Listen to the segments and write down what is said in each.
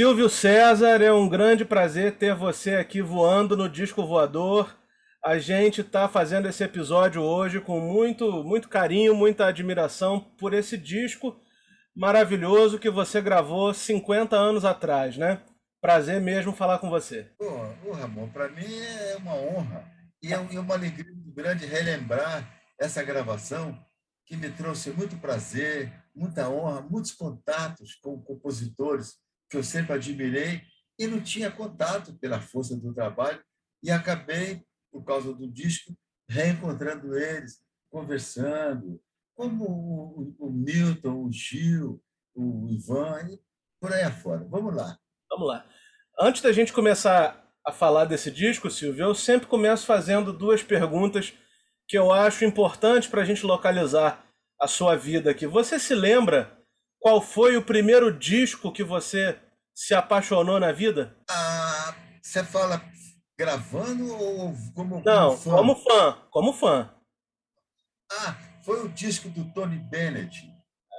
Silvio César, é um grande prazer ter você aqui voando no disco voador. A gente está fazendo esse episódio hoje com muito, muito carinho, muita admiração por esse disco maravilhoso que você gravou 50 anos atrás, né? Prazer mesmo falar com você. Ô, Ramon, para mim é uma honra e é uma alegria muito grande relembrar essa gravação que me trouxe muito prazer, muita honra, muitos contatos com compositores que eu sempre admirei e não tinha contato pela força do trabalho e acabei, por causa do disco, reencontrando eles, conversando, como o, Milton, o Gil, o Ivan, e por aí afora. Vamos lá. Vamos lá. Antes da gente começar a falar desse disco, Silvio, eu sempre começo fazendo duas perguntas que eu acho importantes para a gente localizar a sua vida aqui. Você se lembra qual foi o primeiro disco que você se apaixonou na vida? Ah, você fala gravando ou como, Não, como fã? como fã. Como fã. Ah, foi o disco do Tony Bennett,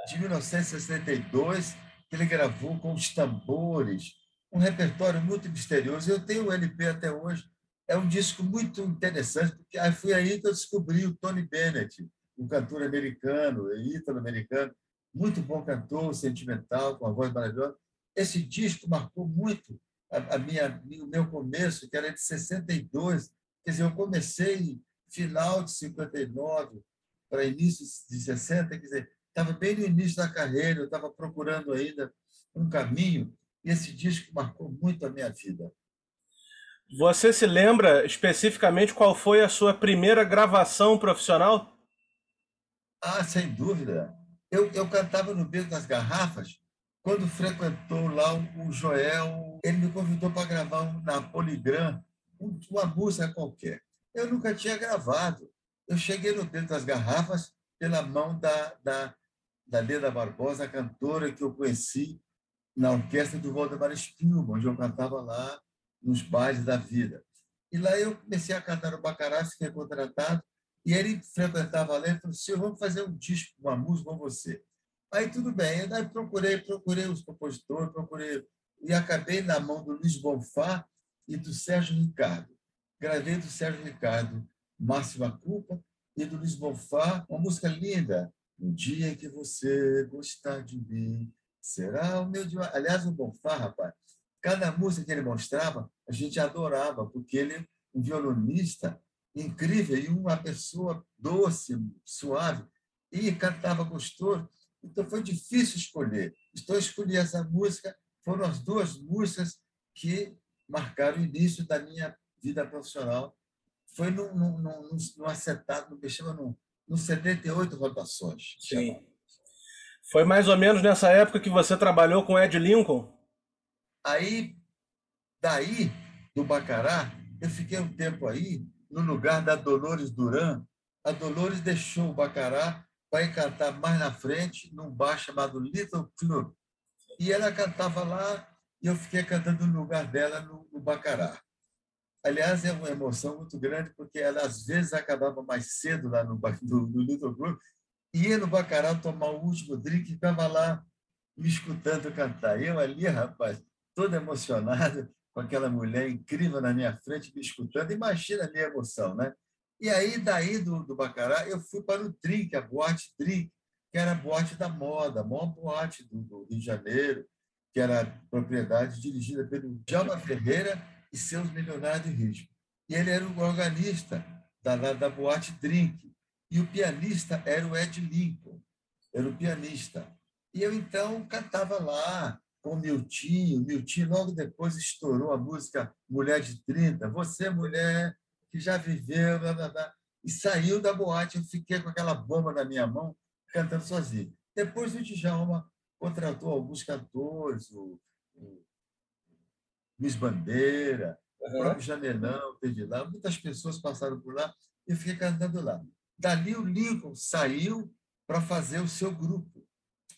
de 1962, que ele gravou com os tambores, um repertório muito misterioso. Eu tenho o LP até hoje. É um disco muito interessante, porque foi aí que eu descobri o Tony Bennett, um cantor americano, ítalo-americano, muito bom cantor, sentimental, com a voz maravilhosa. Esse disco marcou muito a, a minha, o meu começo, que era de 62. Quer dizer, eu comecei final de 59 para início de 60, quer dizer, estava bem no início da carreira, eu estava procurando ainda um caminho, e esse disco marcou muito a minha vida. Você se lembra especificamente qual foi a sua primeira gravação profissional? Ah, sem dúvida. Eu, eu cantava no Beco das Garrafas. Quando frequentou lá o Joel, ele me convidou para gravar na Poligram uma música qualquer. Eu nunca tinha gravado. Eu cheguei no Beco das Garrafas pela mão da, da, da Leda Barbosa, a cantora que eu conheci na orquestra do Valdemar Spielmann, onde eu cantava lá nos bailes da vida. E lá eu comecei a cantar no Bacará, fiquei contratado, e ele frequentava lá e falou assim, vamos fazer um disco, uma música com você. Aí tudo bem, eu procurei, procurei os compositores, procurei, e acabei na mão do Luiz Bonfá e do Sérgio Ricardo. Gravei do Sérgio Ricardo Máxima Culpa e do Luiz Bonfá, uma música linda. Um dia em que você gostar de mim, será o meu dia. Aliás, o Bonfá, rapaz, cada música que ele mostrava, a gente adorava, porque ele é um violonista incrível e uma pessoa doce, suave, e cantava gostoso. Então foi difícil escolher. Então escolhi essa música, foram as duas músicas que marcaram o início da minha vida profissional. Foi no, no, no, no acetado, no chama no, no 78 rotações. Sim. Foi mais ou menos nessa época que você trabalhou com Ed Lincoln? Aí, daí, do Bacará, eu fiquei um tempo aí, no lugar da Dolores Duran. A Dolores deixou o Bacará para ir cantar mais na frente, num bar chamado Little Club. E ela cantava lá e eu fiquei cantando no lugar dela no, no Bacará. Aliás, é uma emoção muito grande, porque ela às vezes acabava mais cedo lá no, no, no Little Club, ia no Bacará tomar o último drink e ficava lá me escutando cantar. Eu ali, rapaz, todo emocionado, com aquela mulher incrível na minha frente, me escutando. Imagina a minha emoção, né? E aí, daí do, do Bacará, eu fui para o Drink, a boate Drink, que era a boate da moda, a maior boate do, do Rio de Janeiro, que era propriedade dirigida pelo Djalma Ferreira e seus milionários de ritmo. E ele era o organista da, da boate Drink. E o pianista era o Ed Lincoln, era o pianista. E eu, então, cantava lá, com o Miltinho. Miltinho logo depois estourou a música Mulher de 30. Você, mulher que já viveu, blá, blá, blá. e saiu da boate. Eu fiquei com aquela bomba na minha mão, cantando sozinho. Depois o Djalma contratou alguns cantores, o, o Luiz Bandeira, uhum. o próprio Janelão teve lá, muitas pessoas passaram por lá e eu fiquei cantando lá. Dali o Lincoln saiu para fazer o seu grupo.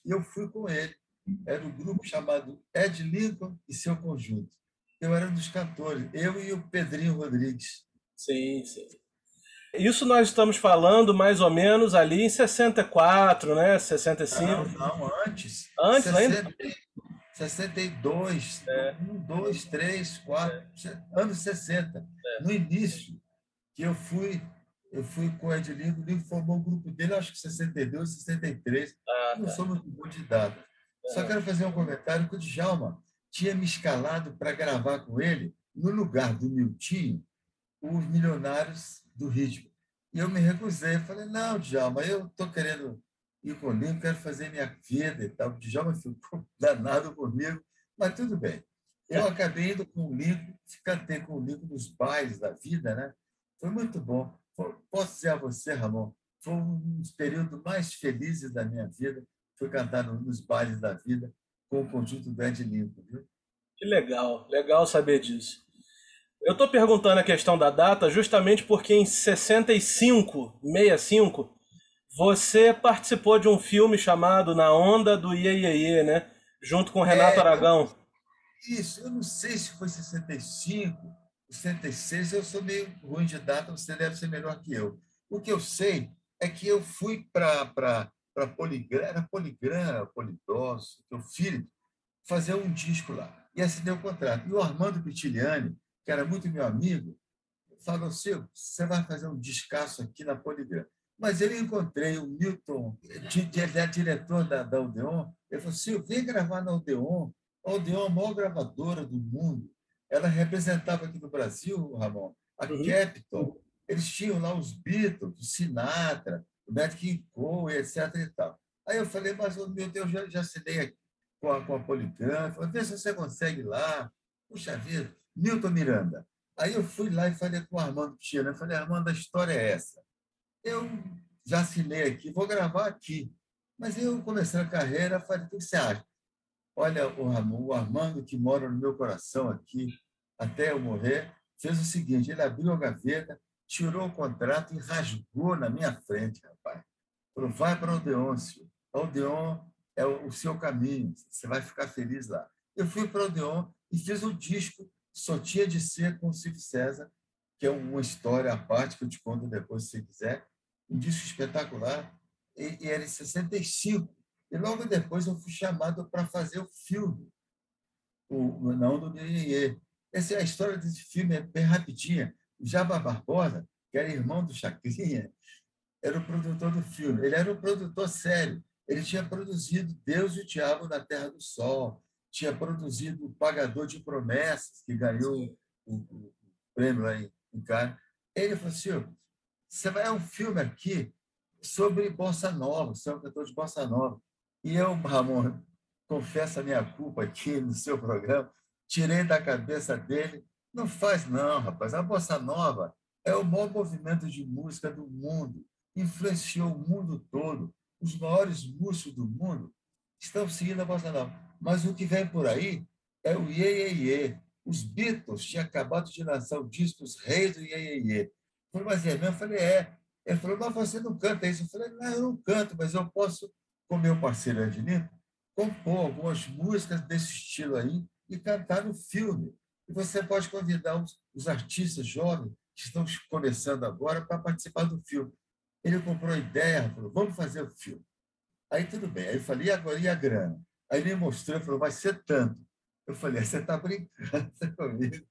E eu fui com ele era um grupo chamado Ed Lincoln e seu conjunto. Eu era um dos cantores, eu e o Pedrinho Rodrigues. Sim, sim. Isso nós estamos falando mais ou menos ali em 64, né? 65. Não, não antes. Antes 60, ainda? 62, é. 1, 2, 3, 4, é. anos 60. É. No início, que eu fui eu fui com o Edilindo, o livro formou um grupo dele, acho que 62, 63. Ah, não tá. sou muito bom de data. Só quero fazer um comentário que o Djalma tinha me escalado para gravar com ele, no lugar do Miltinho, os Milionários do Ritmo. E eu me recusei. Falei, não, Djalma, eu estou querendo ir com livro, quero fazer minha vida e tal. O Djalma ficou danado comigo, mas tudo bem. Eu acabei indo com o livro, cantei com o livro nos bailes da vida, né? Foi muito bom. Posso dizer a você, Ramon, foi um dos períodos mais felizes da minha vida. Foi cantar nos bailes da vida com o conjunto do Ed Limpo. Viu? Que legal, legal saber disso. Eu estou perguntando a questão da data justamente porque em 65, 65, você participou de um filme chamado Na Onda do Iê, Iê, Iê né? Junto com Renato é, Aragão. Isso, eu não sei se foi 65, 66, eu sou meio ruim de data, você deve ser melhor que eu. O que eu sei é que eu fui para Poligram, era Poligram, Polidoso, teu filho, fazer um disco lá. E assinei o contrato. E o Armando Pitiliani, que era muito meu amigo, falou, Silvio, você vai fazer um descasso aqui na Poligram. Mas eu encontrei o Milton, diretor da, da Odeon, ele falou, Silvio, vem gravar na Odeon. A Odeon é a maior gravadora do mundo ela representava aqui no Brasil, Ramon, a uhum. Capitol. Eles tinham lá os Beatles, o Sinatra, o Nat King Cole, etc. E tal. Aí eu falei, mas, meu Deus, já, já assinei aqui com a, com a falei, vê se você consegue lá. Puxa vida, Milton Miranda. Aí eu fui lá e falei com o Armando né? Falei, Armando, a história é essa. Eu já assinei aqui, vou gravar aqui. Mas eu comecei a carreira, falei, o que você acha? Olha, o, Ramon, o Armando, que mora no meu coração aqui, até eu morrer, fez o seguinte: ele abriu a gaveta, tirou o contrato e rasgou na minha frente, rapaz. Falou: vai para Odeon, senhor. Odeon é o seu caminho, você vai ficar feliz lá. Eu fui para Odeon e fiz o disco Só Tinha de Ser com o Silvio César, que é uma história à parte que eu te conto depois, se quiser. Um disco espetacular. E, e era em 65. E logo depois eu fui chamado para fazer o filme, o Não do Iê. Essa é a história desse filme, é bem rapidinha. Jabba Barbosa, que era irmão do Chacrinha, era o produtor do filme. Ele era um produtor sério. Ele tinha produzido Deus e o Diabo na Terra do Sol, tinha produzido O Pagador de Promessas, que ganhou o, o, prêmio lá em, em Cannes. Ele falou assim: você vai a um filme aqui sobre bossa nova, você é um cantor de bossa nova. E eu, Ramon, confesso a minha culpa aqui no seu programa, tirei da cabeça dele. Não faz, não, rapaz. A bossa nova é o maior movimento de música do mundo. Influenciou o mundo todo. Os maiores músicos do mundo estão seguindo a bossa nova. Mas o que vem por aí é o Iê, Iê, Iê. Os Beatles tinham acabado de lançar o disco Os Reis do Iê, Iê, Iê. Falei, mas é mesmo? Eu falei, é. Ele falou, mas você não canta isso. Eu falei, não, eu não canto, mas eu posso com meu parceiro Ednito, compor algumas músicas desse estilo aí e cantar no filme. Você pode convidar os, os artistas jovens que estão começando agora para participar do filme. Ele comprou ideia, falou, vamos fazer o filme. Aí tudo bem. Aí eu falei, e agora? E a grana? Aí ele mostrou, falou, vai ser tanto. Eu falei, você está brincando comigo.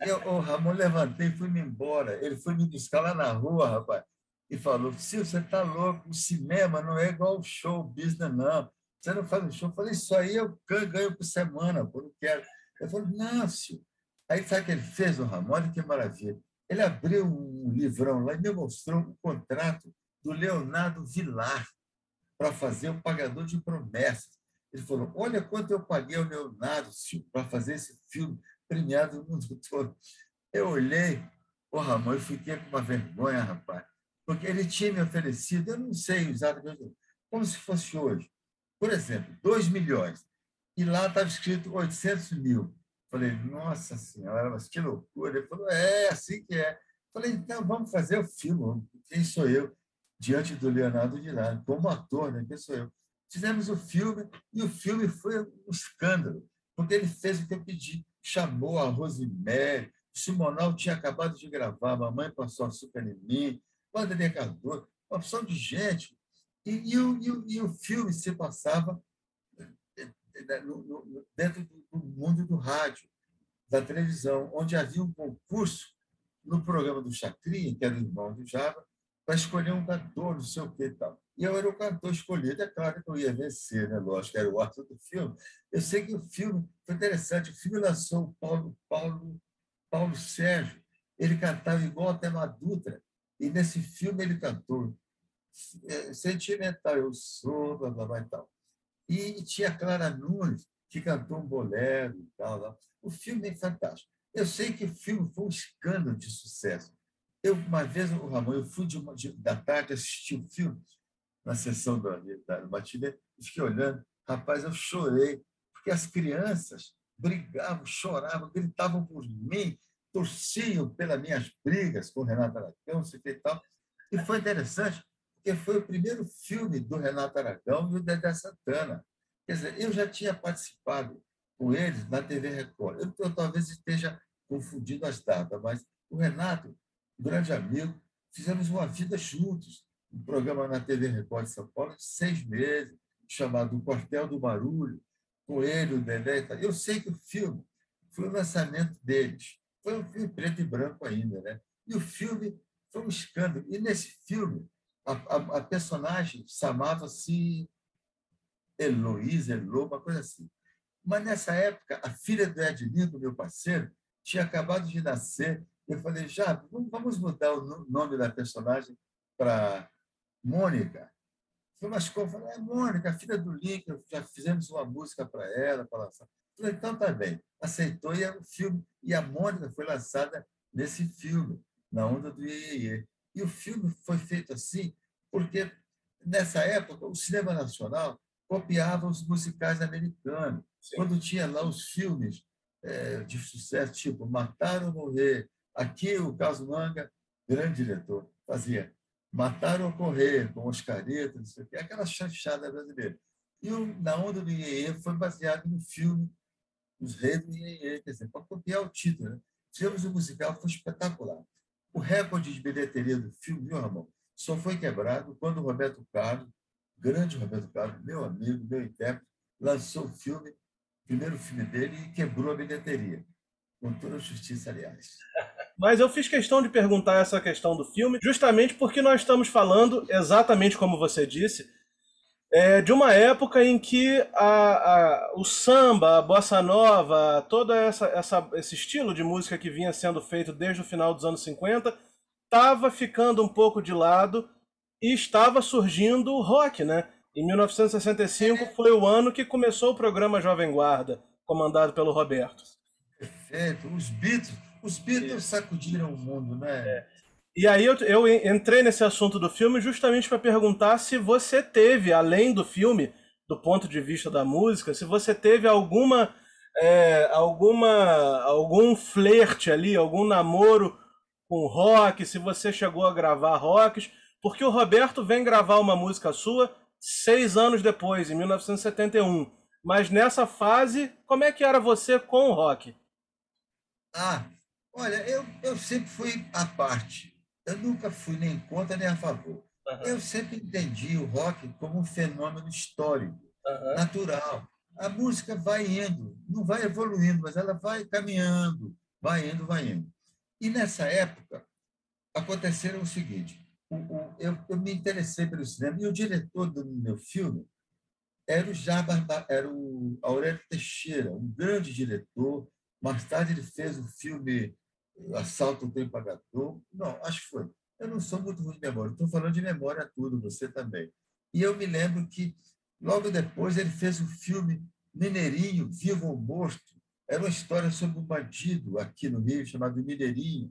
Eu, o Ramon levantei e fui-me embora. Ele foi me buscar lá na rua, rapaz e falou: Silvio, você está louco, o cinema não é igual o show business, não. Você não faz um show. Eu falei: Isso aí eu ganho por semana, por não quero. Ele falou: Silvio. Aí sabe o que ele fez, o Ramon? Olha que maravilha. Ele abriu um livrão lá e me mostrou o contrato do Leonardo Vilar para fazer o Pagador de Promessas. Ele falou: Olha quanto eu paguei ao Leonardo, para fazer esse filme premiado no mundo todo. Eu olhei, o Ramon, eu fiquei com uma vergonha, rapaz porque ele tinha me oferecido, eu não sei exatamente, como se fosse hoje. Por exemplo, 2 milhões. E lá estava escrito 800 mil. Falei, nossa senhora, mas que loucura. Ele falou, é, assim que é. Falei, então vamos fazer o filme. Quem sou eu? Diante do Leonardo Vilar, como ator, né? Quem sou eu? Fizemos o filme e o filme foi um escândalo, porque ele fez o que eu pedi. Chamou a Rosemary, o Simonal tinha acabado de gravar Mamãe Passou Açúcar em Mim, Vanderlei Cardoso, uma opção de gente. E, e, e, e o filme se passava né, dentro do mundo do rádio, da televisão, onde havia um concurso no programa do Chacrinha, que era irmão do Java, para escolher um cantor, não sei o que e tal. E eu era o cantor escolhido, é claro que eu ia vencer, né? lógico, era o ator do filme. Eu sei que o filme foi interessante, o filme lançou o Paulo, Paulo, Paulo Sérgio, ele cantava igual até Madutra, e nesse filme ele cantou é, Sentimental, eu sou, blá, blá, blá e tal. E tinha Clara Nunes, que cantou um bolero e tal. O filme é fantástico. Eu sei que o filme foi um escândalo de sucesso. Eu, uma vez, o Ramon, eu fui de, uma, de da tarde assistir o filme na sessão da, da matinê, fiquei olhando. Rapaz, eu chorei, porque as crianças brigavam, choravam, gritavam por mim, torciam pelas minhas brigas com o Renato Aragão, e tal. E foi interessante, porque foi o primeiro filme do Renato Aragão e do Dedé Santana. Quer dizer, eu já tinha participado com eles na TV Record. Eu, eu talvez esteja confundindo as datas, mas o Renato, um grande amigo, fizemos uma vida juntos, um programa na TV Record de São Paulo de seis meses, chamado O Quartel do Barulho, com ele, o Dedé. Eu sei que o filme foi o lançamento deles. Foi um filme preto e branco ainda, né? E o filme foi um escândalo. E nesse filme, a, a, a personagem chamava-se Heloísa, Elo, uma coisa assim. Mas nessa época, a filha do Edlindo, meu parceiro, tinha acabado de nascer. Eu falei, já, vamos mudar o nome da personagem para Mônica. Foi uma escola, é Mônica, filha do Link, já fizemos uma música para ela, para lançar. Falei, então tá bem. Aceitou e um filme. E a Mônica foi lançada nesse filme, na onda do Iê. E o filme foi feito assim porque, nessa época, o cinema nacional copiava os musicais americanos. Sim. Quando tinha lá os filmes é, de sucesso, tipo Matar ou Morrer, aqui o Carlos Manga, grande diretor, fazia Matar ou Correr, com Oscarito, não sei o quê, aquela chanchada brasileira. E o Na Onda do Iê foi baseado no filme Os Reis do Iê, quer dizer, para copiar o título. Né? Tivemos o musical, foi espetacular. O recorde de bilheteria do filme, viu, Ramon? Só foi quebrado quando o Roberto Carlos, grande Roberto Carlos, meu amigo, meu intérprete, lançou o filme, o primeiro filme dele, e quebrou a bilheteria. Com toda a justiça, aliás. Mas eu fiz questão de perguntar essa questão do filme, justamente porque nós estamos falando, exatamente como você disse, é, de uma época em que a, a, o samba, a bossa nova, todo essa, essa, esse estilo de música que vinha sendo feito desde o final dos anos 50 estava ficando um pouco de lado e estava surgindo o rock, né? Em 1965 foi o ano que começou o programa Jovem Guarda, comandado pelo Roberto. Perfeito. Os Beatles, os Beatles sacudiram o mundo, né? É. E aí eu, eu entrei nesse assunto do filme justamente para perguntar se você teve, além do filme, do ponto de vista da música, se você teve alguma é, alguma algum flerte ali, algum namoro com rock, se você chegou a gravar rocks, porque o Roberto vem gravar uma música sua seis anos depois, em 1971. Mas nessa fase, como é que era você com o rock? Ah, olha, eu, eu sempre fui à parte eu nunca fui nem contra nem a favor. Uhum. Eu sempre entendi o rock como um fenômeno histórico, uhum. natural. A música vai indo, não vai evoluindo, mas ela vai caminhando, vai indo, vai indo. E nessa época, aconteceram o seguinte: eu, eu, me interessei pelo cinema e o diretor do meu filme era o, Jabar, era o Aurélio Teixeira, um grande diretor. Mais tarde, ele fez o filme assalto tem pagador. Não, acho que foi. Eu não sou muito ruim de memória, estou falando de memória tudo, você também. E eu me lembro que, logo depois, ele fez o filme Mineirinho, Vivo ou Morto. Era uma história sobre um bandido aqui no Rio, chamado Mineirinho.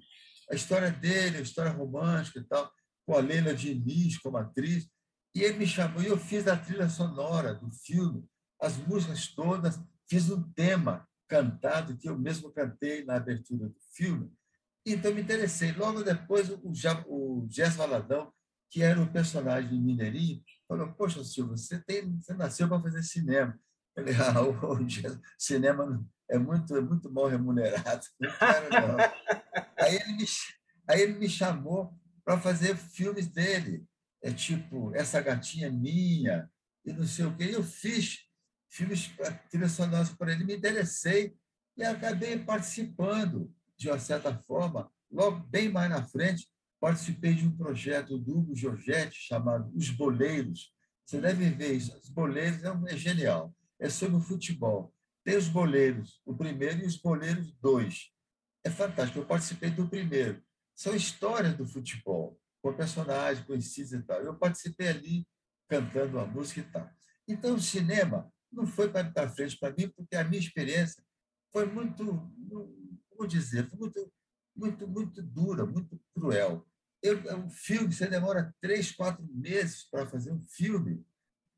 A história dele, a história romântica e tal, com a Leila Diniz como atriz. E ele me chamou, e eu fiz a trilha sonora do filme, as músicas todas, fiz um tema cantado que eu mesmo cantei na abertura do filme. Então, me interessei. Logo depois, o, o Jess Valadão, que era o personagem Mineirinho, falou: Poxa, Silvio, você, tem, você nasceu para fazer cinema. Eu falei: Ah, cinema é muito, é muito mal remunerado. Não quero, não. aí, ele me, aí ele me chamou para fazer filmes dele. É tipo, Essa Gatinha Minha, e não sei o quê. Eu fiz filmes, sonora para ele, me interessei e acabei participando, de uma certa forma, logo bem mais na frente, participei de um projeto do Hugo Giorgetti chamado Os Boleiros. Você deve ver isso. Os Boleiros é, é genial. É sobre o futebol. Tem os Boleiros, o primeiro, e os Boleiros dois. É fantástico. Eu participei do primeiro. São histórias do futebol, com personagens conhecidos e tal. Eu participei ali cantando a música e tal. Então, o cinema não foi para frente para mim, porque a minha experiência foi muito, como dizer, foi muito, muito, muito dura, muito cruel. Eu, um filme, você demora três, quatro meses para fazer um filme,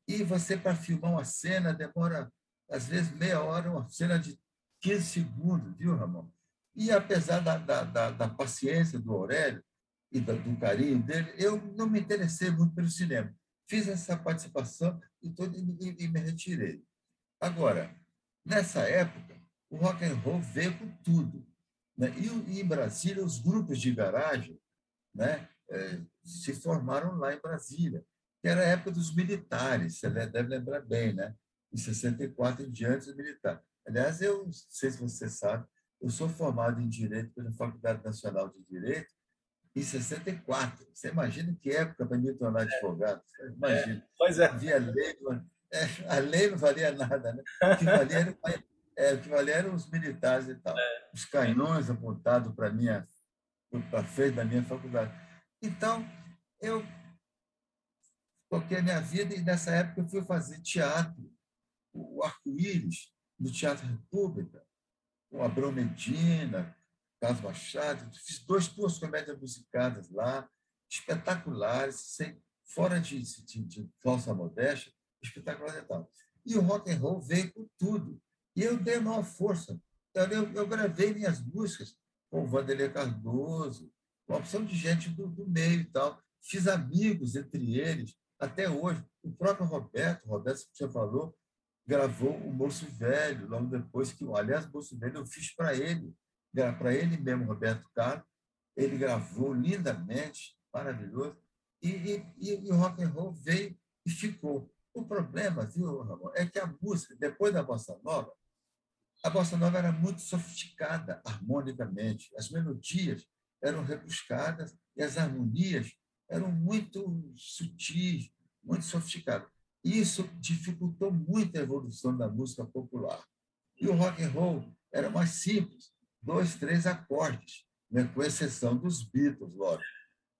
e você, para filmar uma cena, demora, às vezes, meia hora, uma cena de 15 segundos, viu, Ramon? E, apesar da, da, da, da paciência do Aurélio e do, do carinho dele, eu não me interessei muito pelo cinema. Fiz essa participação e, todo, e, e me retirei. Agora, nessa época, o rock and roll veio com tudo. Né? E, e em Brasília, os grupos de garagem né, é, se formaram lá em Brasília, que era a época dos militares, você deve lembrar bem, né? em 64 em diante, os militares. Aliás, eu não sei se você sabe, eu sou formado em Direito pela Faculdade Nacional de Direito em 64. Você imagina que época para me tornar advogado? Imagina. É, pois é. Havia lei, é, a lei não valia nada, né? O que valia, era, é, o que valia eram os militares e tal. É. Os canhões apontados para minha para frente da minha faculdade. Então, eu toquei a minha vida e nessa época eu fui fazer teatro, o Arco-Íris, no Teatro República, com Abrão Medina, Carlos Machado. Fiz dois, duas comédias musicadas lá, espetaculares, sem, fora de, de, de falsa modéstia, espetaculares e tal. E o rock and roll veio com tudo. E eu dei maior força. Eu, eu, eu gravei minhas músicas com o Vanderlei Cardoso, uma opção de gente do, do meio e tal. Fiz amigos entre eles, até hoje. O próprio Roberto, Roberto, que você falou, gravou o Moço Velho, logo depois que, aliás, o Moço Velho eu fiz para ele, para ele mesmo, Roberto Carlos, ele gravou lindamente, maravilhoso, e, e, e, o rock and roll veio e ficou. O problema, viu, Ramon, é que a música, depois da bossa nova, a bossa nova era muito sofisticada harmonicamente, as melodias eram rebuscadas e as harmonias eram muito sutis, muito sofisticadas. Isso dificultou muito a evolução da música popular. E o rock and roll era mais simples, dois, três acordes, né? com exceção dos Beatles, lógico.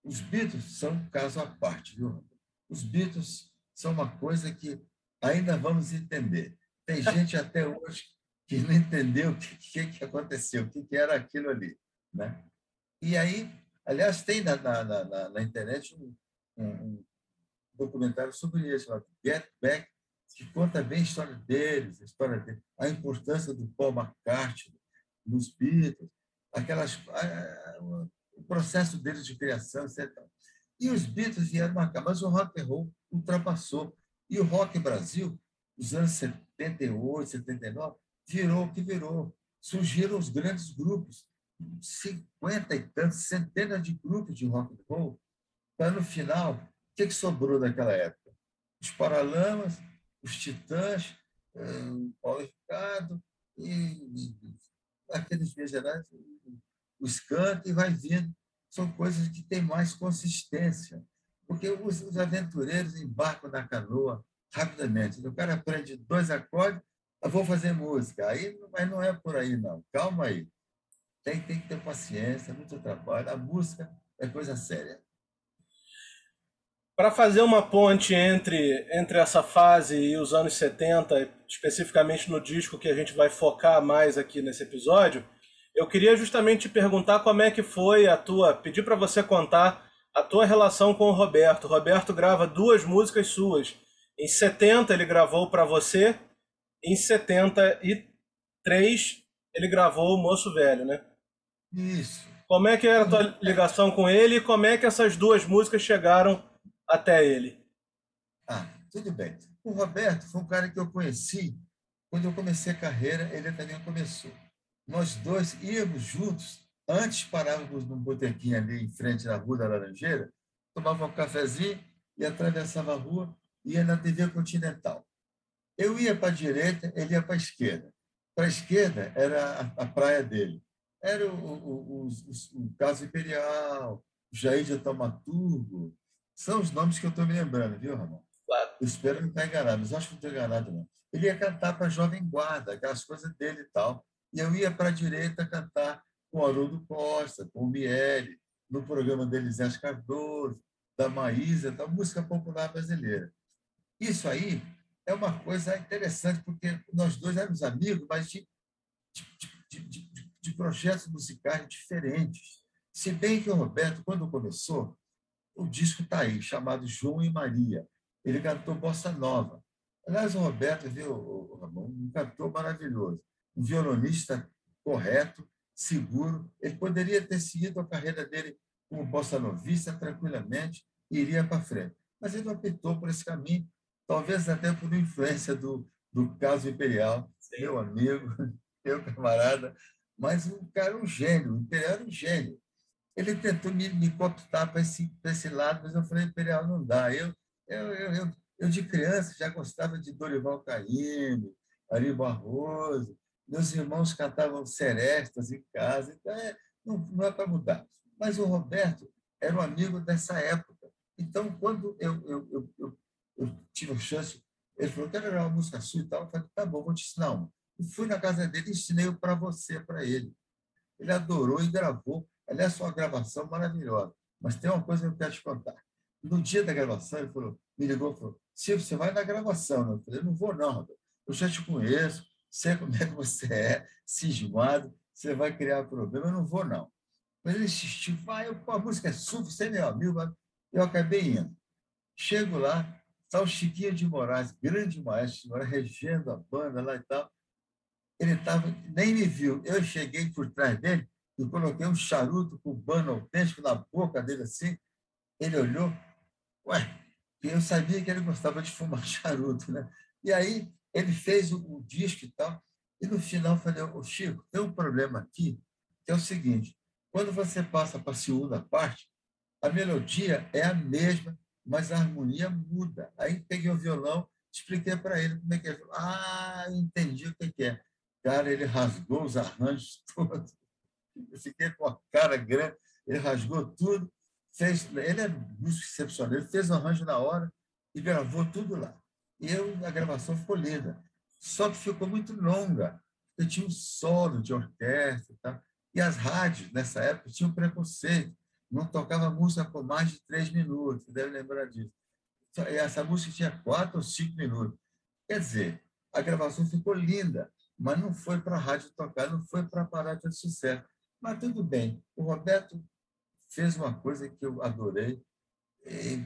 Os Beatles são um caso à parte, viu? Os Beatles são uma coisa que ainda vamos entender. Tem gente até hoje que não entendeu o que, que, aconteceu, o que, que, era aquilo ali. Né? E aí, aliás, tem na, na, na, na internet um, um, documentário sobre isso, chamado Get Back, que conta bem a história deles, a história deles, a importância do Paul McCartney nos Beatles, aquelas, o processo deles de criação, etc. E os Beatles vieram marcar, mas o rock and roll ultrapassou. E o rock Brasil, nos anos 78, 79, virou o que virou. Surgiram os grandes grupos, cinquenta e tantos, centenas de grupos de rock and roll, para no final o que, que sobrou daquela época? Os Paralamas, os Titãs, eh, o Paulo Ricardo, e, aqueles gerais, os cantos, e vai vindo. São coisas que têm mais consistência, porque os, os aventureiros embarcam na canoa rapidamente. O cara aprende dois acordes, eu vou fazer música. Aí, mas não é por aí, não. Calma aí. Tem, tem que ter paciência, muito trabalho. A música é coisa séria para fazer uma ponte entre, entre essa fase e os anos 70, especificamente no disco que a gente vai focar mais aqui nesse episódio, eu queria justamente te perguntar como é que foi a tua, pedir para você contar a tua relação com o Roberto. O Roberto grava duas músicas suas. Em 70 ele gravou para você, em 73 ele gravou o Moço Velho, né? Isso. Como é que era a tua ligação com ele e como é que essas duas músicas chegaram até ele? Ah, tudo bem. O Roberto foi um cara que eu conheci quando eu comecei a carreira, ele também começou. Nós dois íamos juntos, antes parávamos num botequinho ali em frente à Rua da Laranjeira, tomava um cafezinho e atravessava a rua ia na TV Continental. Eu ia para a direita, ele ia para a esquerda. Para a esquerda era a, a praia dele. Era o, o, o, o, Caso Imperial, o Jair de Taumaturgo. São os nomes que eu estou me lembrando, viu, Ramon? Claro. Eu espero não estar enganado, mas acho que não estou enganado, não. Ele ia cantar para a Jovem Guarda, aquelas coisas dele e tal. E eu ia para a direita cantar com o Haroldo Costa, com o Miele, no programa dele Zé Cardoso, da Maísa, da música popular brasileira. Isso aí é uma coisa interessante, porque nós dois éramos amigos, mas de, de, de, de projetos musicais diferentes. Se bem que o Roberto, quando começou, o disco está aí, chamado João e Maria. Ele cantou bossa nova. Aliás, o Roberto, viu, Ramon, um cantor maravilhoso, um violonista correto, seguro. Ele poderia ter seguido a carreira dele como bossa novista tranquilamente e iria para frente. Mas ele optou por esse caminho, talvez até por influência do, do caso Imperial, Sim. meu amigo, meu camarada, mas o cara é um gênio, o Imperial era um gênio. Ele tentou me, me cooptar para esse, esse lado, mas eu falei, Imperial, não dá. Eu, eu, eu, eu, eu de criança, já gostava de Dorival Caymmi, Ari Barroso, meus irmãos cantavam serestas em casa, então é, não, não é para mudar. Mas o Roberto era um amigo dessa época. Então, quando eu, eu, eu, eu, eu tive a chance, ele falou: quero gravar uma música sua e tal. Eu falei: tá bom, vou te ensinar uma. E fui na casa dele e ensinei para você, para ele. Ele adorou e gravou. Aliás, foi uma gravação maravilhosa. Mas tem uma coisa que eu quero te contar. No dia da gravação, ele falou, me ligou e falou: Silvio, você vai na gravação? Eu falei: não vou, não. Eu já te conheço, sei como é que você é, cismado, você vai criar problema. Eu não vou, não. Mas ele insistiu, vai, eu, a música é sua, você é meu amigo. Eu acabei indo. Chego lá, está o Chiquinho de Moraes, grande maestro, regendo a banda lá e tal. Ele tava, nem me viu. Eu cheguei por trás dele e coloquei um charuto cubano autêntico na boca dele assim. Ele olhou, ué, eu sabia que ele gostava de fumar charuto, né? E aí ele fez o, o disco e tal. E no final eu falei, ô Chico, tem um problema aqui, que é o seguinte: quando você passa para a segunda parte, a melodia é a mesma, mas a harmonia muda. Aí peguei o violão, expliquei para ele como é que é. Ah, entendi o que é. Cara, ele rasgou os arranjos todos. Eu fiquei com a cara grande, ele rasgou tudo. Fez, ele é músico excepcional, ele fez o arranjo na hora e gravou tudo lá. E eu, a gravação ficou linda. Só que ficou muito longa. Eu tinha um solo de orquestra e tal. E as rádios, nessa época, tinham preconceito. Não tocava música por mais de três minutos, você deve lembrar disso. Essa música tinha quatro ou cinco minutos. Quer dizer, a gravação ficou linda, mas não foi para a rádio tocar, não foi para parar de sucesso. Mas tudo bem. O Roberto fez uma coisa que eu adorei. E,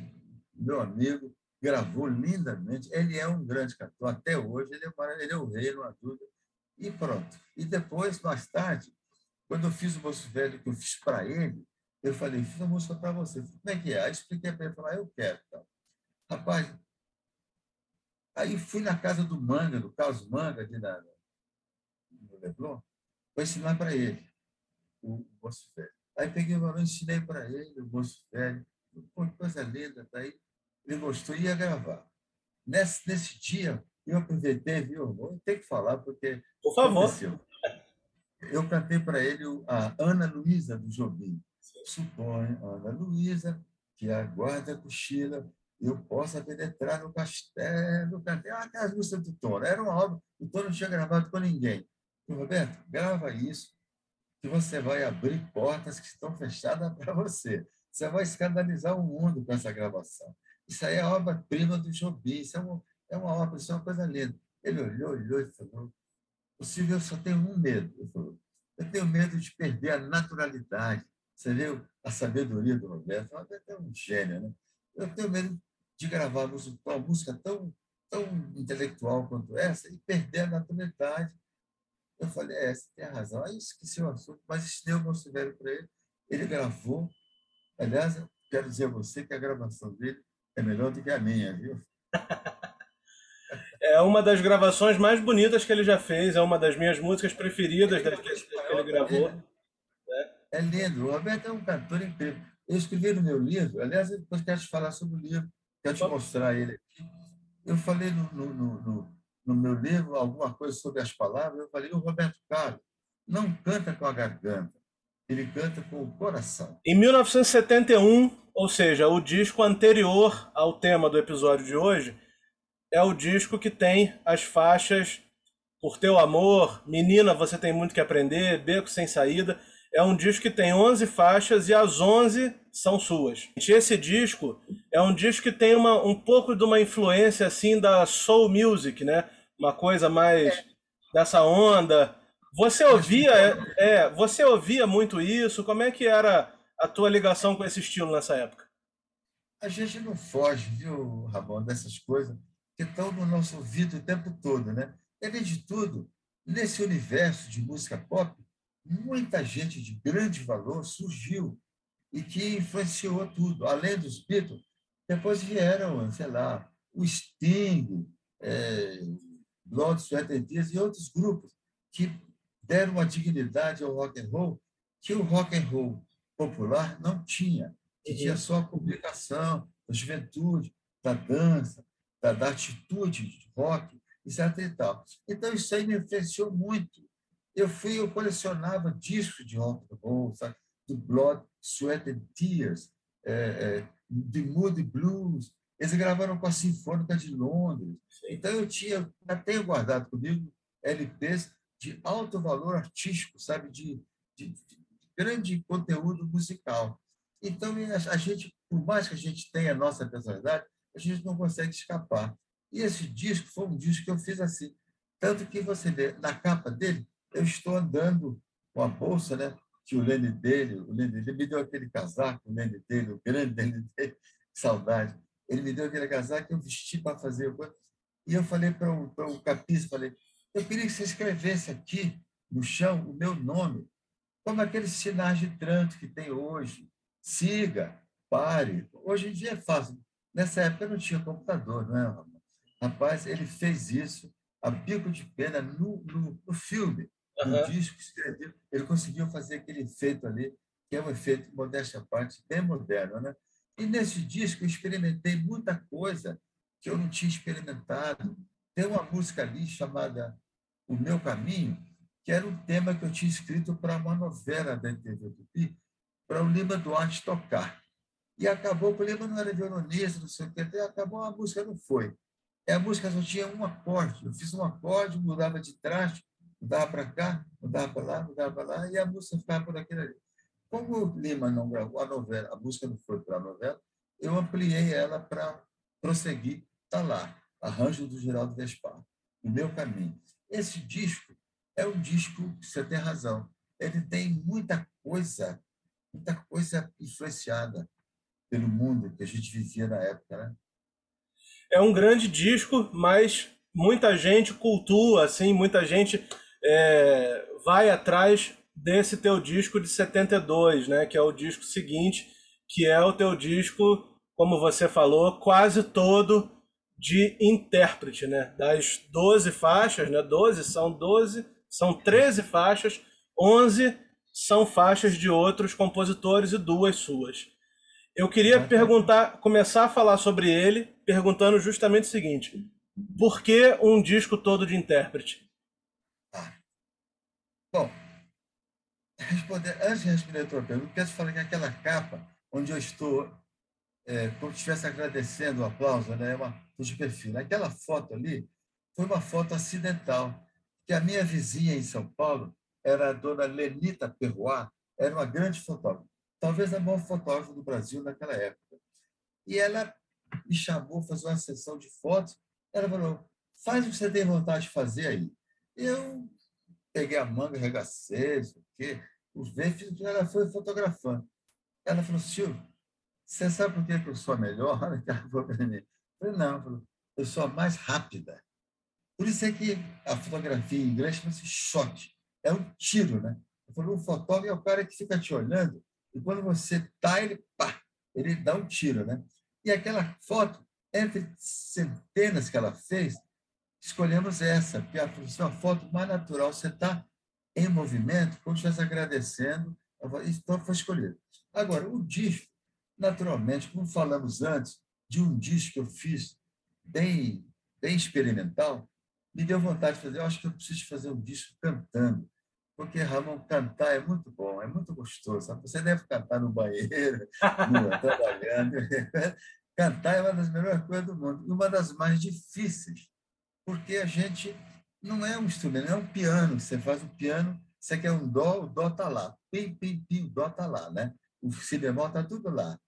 meu amigo gravou lindamente. Ele é um grande cantor. Até hoje, ele é, ele é o rei, não há dúvida. E pronto. E depois, mais tarde, quando eu fiz o Moço Velho, que eu fiz para ele, eu falei, fiz a música para você. Como é que é? Aí expliquei para ele, falei, ah, eu quero. Então. Rapaz, aí fui na casa do Manga, do Carlos Manga, ali na, no Leblon, para ensinar para ele o Moço Velho. Aí peguei o valor, ensinei para ele o Moço Velho. Pô, que coisa linda, tá aí. Ele gostou e ia gravar. Nesse, nesse dia, eu aproveitei, viu? Vou ter que falar, porque. Por favor. Aconteceu eu cantei para ele a Ana Luísa do Jobim. Supõe, Ana Luísa, que aguarda a cochila, eu possa penetrar no castelo. Cantei ah, aquelas músicas do. Era uma obra, o Tono não tinha gravado com ninguém. E, Roberto, grava isso, que você vai abrir portas que estão fechadas para você. Você vai escandalizar o mundo com essa gravação. Isso aí é a obra-prima do Jobim. Isso é uma, é uma obra, isso é uma coisa linda. Ele olhou, olhou e falou: o Silvio só tem um medo. Eu tenho medo de perder a naturalidade. Você viu a sabedoria do Roberto? O Roberto é um gênio, né? Eu tenho medo de gravar uma música tão, tão intelectual quanto essa e perder a naturalidade. Eu falei, é, você tem razão. Aí esqueci o assunto, mas o Moço Velho para ele. Ele gravou. Aliás, quero dizer a você que a gravação dele é melhor do que a minha, viu? É uma das gravações mais bonitas que ele já fez, é uma das minhas músicas preferidas que, que ele gravou. É lindo. O Roberto é um cantor incrível. Eu escrevi no meu livro, aliás, depois quero te falar sobre o livro, quero te mostrar ele aqui. Eu falei no, no, no, no meu livro alguma coisa sobre as palavras, eu falei, o Roberto Carlos não canta com a garganta, ele canta com o coração. Em 1971, ou seja, o disco anterior ao tema do episódio de hoje, é o disco que tem as faixas Por Teu Amor, Menina, Você Tem Muito Que Aprender, Beco Sem Saída. É um disco que tem 11 faixas e as 11 são suas. Esse disco é um disco que tem uma, um pouco de uma influência assim da soul music, né? Uma coisa mais é. dessa onda. Você ouvia, é, você ouvia muito isso? Como é que era a tua ligação com esse estilo nessa época? A gente não foge, viu, Ramon, dessas coisas que estão no nosso ouvido o tempo todo, né? E, além de tudo, nesse universo de música pop, muita gente de grande valor surgiu e que influenciou tudo. Além dos Beatles, depois vieram, sei lá, o Sting, é, Blood, Sweat and Tears e outros grupos que deram uma dignidade ao rock and roll que o rock and roll popular não tinha, que tinha uhum. só a publicação da juventude, da dança, da, da atitude de rock, etc. E tal. Então, isso aí me influenciou muito. Eu fui, eu colecionava discos de rock and roll, sabe? do Blood, Sweat and Tears, é, é, de Moody Blues. Eles gravaram com a Sinfônica de Londres. Então, eu tinha, tenho guardado comigo LPs de alto valor artístico, sabe, de, de, de grande conteúdo musical. Então, a gente, por mais que a gente tenha a nossa personalidade, a gente não consegue escapar. E esse disco foi um disco que eu fiz assim. Tanto que você vê, na capa dele, eu estou andando com a bolsa, né? que o Lene dele, o Lene dele me deu aquele casaco, o Lene dele, o grande Lene dele, saudade. Ele me deu aquele casaco que eu vesti para fazer. E eu falei para o, para o Capis, falei, eu queria que você escrevesse aqui no chão o meu nome, como aqueles sinais de trânsito que tem hoje. Siga, pare. Hoje em dia é fácil. Nessa época não tinha computador, não é, Ramon? Rapaz, ele fez isso a bico de pena no, no, no filme uhum. disco que escreveu, ele conseguiu fazer aquele efeito ali, que é um efeito, modéstia à parte, bem moderno. Né? E nesse disco eu experimentei muita coisa que eu não tinha experimentado. Tem uma música ali chamada O Meu Caminho, que era um tema que eu tinha escrito para uma novela da TV Tupi, para o Lima Duarte tocar. E acabou, o Lima não era violonista, não sei o que, acabou, a música não foi. E a música só tinha um acorde. Eu fiz um acorde, mudava de traste, mudava para cá, mudava para lá, mudava para lá, e a música ficava por aquele ali. Como o Lima não gravou a novela, a música não foi para a novela, eu ampliei ela para prosseguir. Está lá, Arranjo do Geraldo Vespar, O Meu Caminho. Esse disco é um disco, você tem razão, ele tem muita coisa, muita coisa influenciada pelo mundo que a gente vivia na época, né? É um grande disco, mas muita gente cultua, assim, muita gente é, vai atrás desse teu disco de 72, né? Que é o disco seguinte, que é o teu disco, como você falou, quase todo de intérprete, né? Das 12 faixas, né? 12 são 12, são 13 faixas, 11 são faixas de outros compositores e duas suas. Eu queria perguntar, começar a falar sobre ele, perguntando justamente o seguinte: por que um disco todo de intérprete? Bom, responder, antes de responder a tua pergunta, quero falar que aquela capa onde eu estou, é, como se estivesse agradecendo o aplauso, né, é uma perfil. Aquela foto ali foi uma foto acidental, que a minha vizinha em São Paulo era a dona Lenita Perrois, era uma grande fotógrafa, talvez a maior fotógrafa do Brasil naquela época. E ela me chamou fazer uma sessão de fotos. Ela falou: faz o que você tem vontade de fazer aí. Eu peguei a manga, regacei, o quê. Os vezes ela foi fotografando. Ela falou, Silvio, você sabe por que eu sou a melhor? Ela falou. Eu falei, não, falou, eu sou a mais rápida. Por isso é que a fotografia em inglês chama-se shot. É um tiro, né? Eu falei, o fotógrafo é o cara que fica te olhando e quando você tá, ele pá, ele dá um tiro, né? E aquela foto, entre centenas que ela fez, escolhemos essa, porque a uma foto mais natural. Você está em movimento, como se estivesse agradecendo, então foi escolhido. Agora, o disco, naturalmente, como falamos antes, de um disco que eu fiz bem, bem experimental, me deu vontade de fazer. Eu acho que eu preciso fazer um disco cantando, porque Ramon cantar é muito bom, é muito gostoso. Sabe? Você deve cantar no banheiro, no, trabalhando. cantar é uma das melhores coisas do mundo e uma das mais difíceis, porque a gente não é um instrumento, é um piano. Você faz um piano, você quer um dó, o dó está lá. Pim, pim, pim, o dó está lá, né? O si bemol está tudo lá.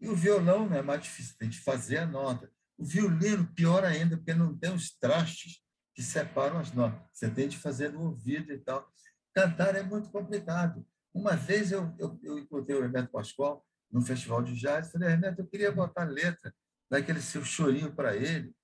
E o violão não é mais difícil, tem que fazer a nota. O violino, pior ainda, porque não tem os trastes que separam as notas. Você tem de fazer no ouvido e tal. Cantar é muito complicado. Uma vez eu, eu, eu encontrei o Renato Pascoal no festival de jazz, falei, Renato, eu queria botar letra daquele seu chorinho para ele,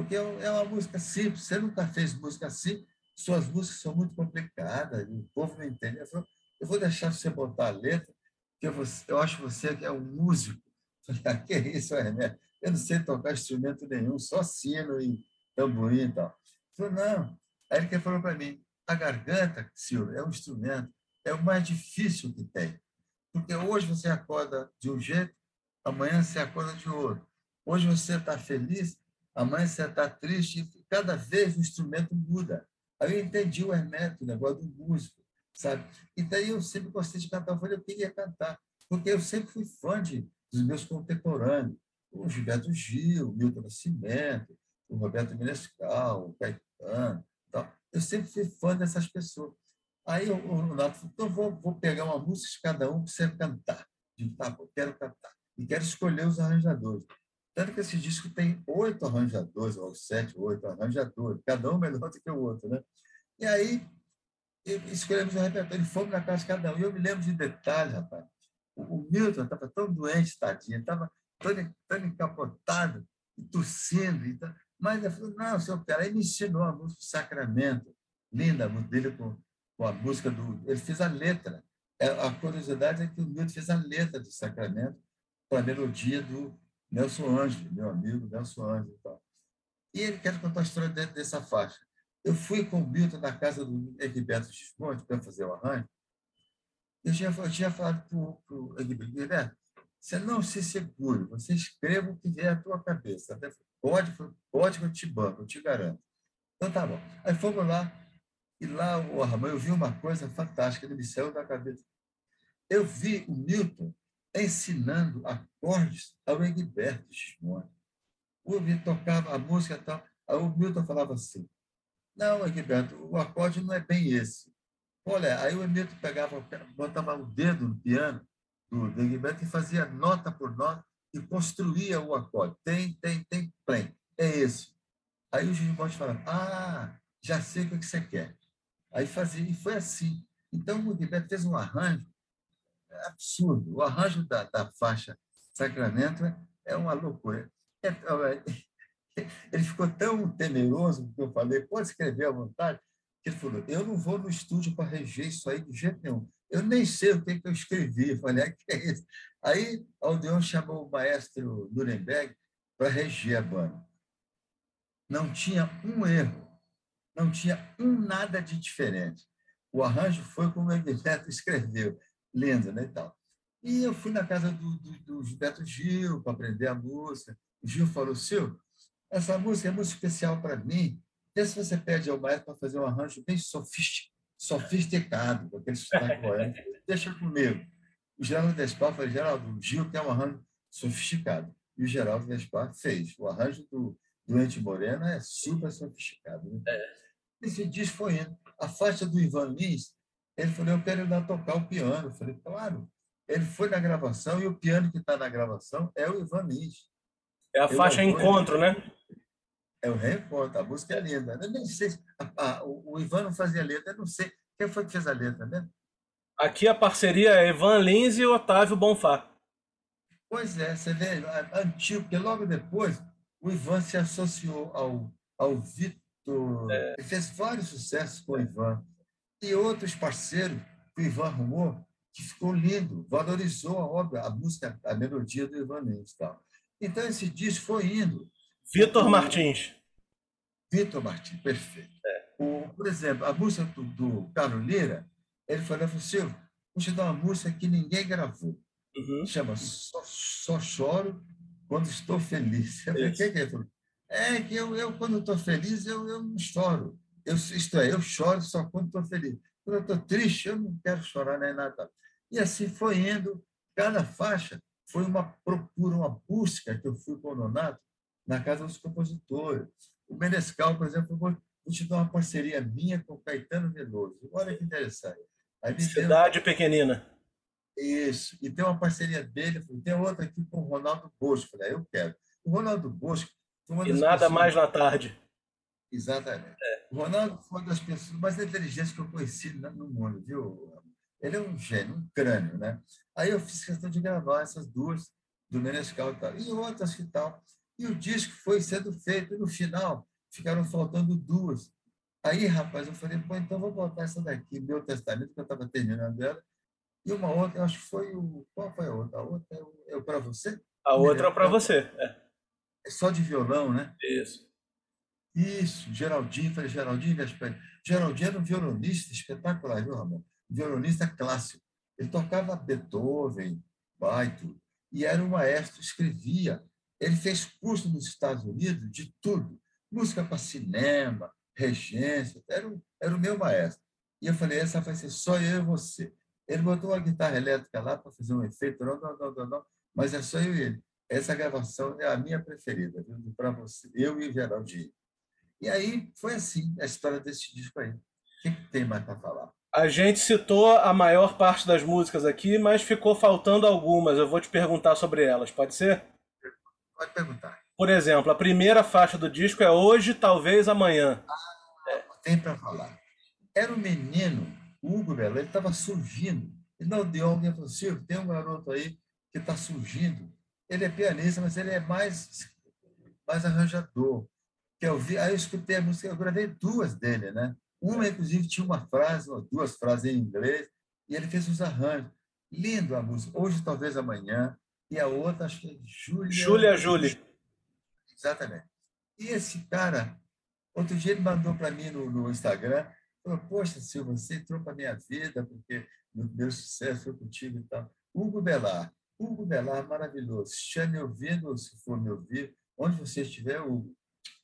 porque é, é uma música simples, você nunca fez música assim, suas músicas são muito complicadas, o povo não entende. Eu falei, eu vou deixar você botar a letra, porque eu, eu acho você que é um músico. Eu falei, ah, que isso, Renato? Eu não sei tocar instrumento nenhum, só sino e tamborim e tal. Ele falou, não. Aí ele falou para mim, a garganta, Silvio, é um instrumento, é o mais difícil que tem. Porque hoje você acorda de um jeito, amanhã você acorda de outro. Hoje você está feliz, amanhã você está triste, e cada vez o instrumento muda. Aí eu entendi o Hermeto, o negócio do músico, sabe? E daí eu sempre gostei de cantar, eu falei, eu queria cantar, porque eu sempre fui fã de, dos meus contemporâneos, o Gilberto Gil, o Milton Nascimento, o Roberto Menescal, o Caetano, tal. eu sempre fui fã dessas pessoas. Aí o, o Nato falou, então vou, vou pegar uma música de cada um para você cantar. Eu digo, tá, eu quero cantar. E quero escolher os arranjadores. Tanto que esse disco tem oito arranjadores, ou sete, oito arranjadores, cada um melhor do que o outro. Né? E aí escolhemos o repertório, fomos na casa de cada um. E eu me lembro de detalhes, rapaz. O, Milton estava tão doente, tadinho, estava todo, todo encapotado, e tossindo. E tal. Mas eu falei, não, seu cara, aí me ensinou a música Sacramento, linda, a música dele com com a música do. Ele fez a letra. É, a curiosidade é que o Milton fez a letra do Sacramento para a melodia do Nelson Ângelo, meu amigo Nelson Ângelo. E, tal. e ele quer contar a história dentro dessa faixa. Eu fui com o Milton na casa do Egberto Gismonte para fazer o arranjo. Eu tinha, eu tinha falado para o Egberto, você não se segure, você escreva o que vier à tua cabeça. Pode, pode que eu te banco, eu te garanto. Então tá bom. Aí fomos lá, e lá, o Armand, eu vi uma coisa fantástica, ele me saiu da cabeça. Eu vi o Milton ensinando acordes ao Egberto Gismonte. O Milton tocava a música tal. Aí o Milton falava assim, não, Egberto, o acorde não é bem esse. Olha, aí o Milton pegava, botava o dedo no piano do, Egberto e fazia nota por nota e construía o acorde. Tem, tem, tem, play. É esse. Aí o Gismonte falava, ah, já sei o que você quer. Aí fazia, e foi assim. Então, o Gilberto fez um arranjo absurdo. O arranjo da, da faixa Sacramento é, uma loucura. Ele ficou tão temeroso que eu falei, pode escrever à vontade, que ele falou: Eu não vou no estúdio para reger isso aí de jeito nenhum. Eu nem sei o que, que eu escrevi. Eu falei: ah, que é isso? Aí, Aldeon chamou o maestro Nuremberg para reger a banda. Não tinha um erro não tinha um nada de diferente. O arranjo foi como o Egberto escreveu, lendo, né, e tal. E eu fui na casa do, do, do Gilberto Gil para aprender a música. O Gil falou, Sil, essa música é muito especial para mim. Vê se você pede ao maestro para fazer um arranjo bem sofisticado, com aquele sotaque Deixa comigo. O Geraldo Despar falou, Geraldo, o Gil quer um arranjo sofisticado. E o Geraldo Despar fez. O arranjo do Doente Morena é super sofisticado. Né? É. Esse disco foi indo. A faixa do Ivan Lins, ele falou, eu quero ir tocar o piano. Eu falei, claro. Ele foi na gravação e o piano que está na gravação é o Ivan Lins. É a eu faixa Encontro, né? É o Reencontro. A música é linda. Eu nem sei. O, o Ivan não fazia letra, eu não sei. Quem foi que fez a letra, né? Aqui a parceria é Ivan Lins e Otávio Bonfá. Pois é, você vê, antigo, porque logo depois o Ivan se associou ao, ao Vitor, é. ele fez vários sucessos com o Ivan. E outros parceiros que o Ivan arrumou, que ficou lindo, valorizou a obra, a música, a melodia do Ivan Mendes. Tal. Então, esse disco foi indo. Vitor Martins. Vitor Martins, perfeito. É. O, por exemplo, a música do, do Carlos Lira, ele falou assim, Silvio, vou te dar uma música que ninguém gravou. Uhum. Chama Só, Só Choro quando estou feliz. Eu falei, que, que é? É que eu, eu quando estou feliz, eu, eu não choro. Eu, isto é, eu choro só quando estou feliz. Quando eu estou triste, eu não quero chorar nem nada. E assim foi indo, cada faixa foi uma procura, uma busca que eu fui com o Nonato na casa dos compositores. O Menescal, por exemplo, vou, vou te dar uma parceria minha com o Caetano Veloso. Olha que interessante. Cidade tem... pequenina. Isso. E tem uma parceria dele, tem outra aqui com o Ronaldo Bosco. Falei, eu quero. O Ronaldo Bosco. e nada pessoas... mais na tarde. Exatamente. É. O Ronaldo foi uma das pessoas mais inteligentes que eu conheci no mundo, viu? Ele é um gênio, um crânio, né? Aí eu fiz questão de gravar essas duas do Menescal e tal, e outras que tal. E o disco foi sendo feito, e no final ficaram faltando duas. Aí, rapaz, eu falei, pô, então vou botar essa daqui, Meu Testamento, que eu estava terminando ela, e uma outra, eu acho que foi o. Qual foi a outra? A outra é, é para você? A outra é para você. É. é só de violão, né? Isso. Isso, Geraldinho, falei, Geraldinho Geraldinho era um violonista espetacular, viu, Ramon? violonista clássico. Ele tocava Beethoven, Bach, e era um maestro, escrevia. Ele fez curso nos Estados Unidos de tudo, música para cinema, regência, era, um, era o meu maestro. E eu falei, essa vai ser só eu e você. Ele botou uma guitarra elétrica lá para fazer um efeito, não, não, não, não, não, mas é só eu e ele. Essa gravação é a minha preferida, para você, eu e o Geraldinho. E aí foi assim a história desse disco aí. O que, que tem mais para falar? A gente citou a maior parte das músicas aqui, mas ficou faltando algumas. Eu vou te perguntar sobre elas, pode ser? Pode perguntar. Por exemplo, a primeira faixa do disco é Hoje, Talvez Amanhã. Ah, tem para falar. Era um menino, o Hugo Belo, ele estava surgindo. E não deu alguém falou, Silvio, tem um garoto aí que está surgindo. Ele é pianista, mas ele é mais, mais arranjador. Que eu vi, aí eu escutei a música, eu gravei duas dele, né? Uma, inclusive, tinha uma frase, ou duas frases em inglês, e ele fez os arranjos. Lindo a música. Hoje, talvez amanhã. E a outra, acho que é Júlia. Júlia Júlia. Exatamente. E esse cara, outro dia ele mandou para mim no, no, Instagram, falou, poxa, Silva, você entrou para minha vida, porque meu, meu sucesso foi contigo e tal. Hugo Belar. Hugo Belar, maravilhoso. Se estiver me ouvindo, ou se for me ouvir, onde você estiver, Hugo,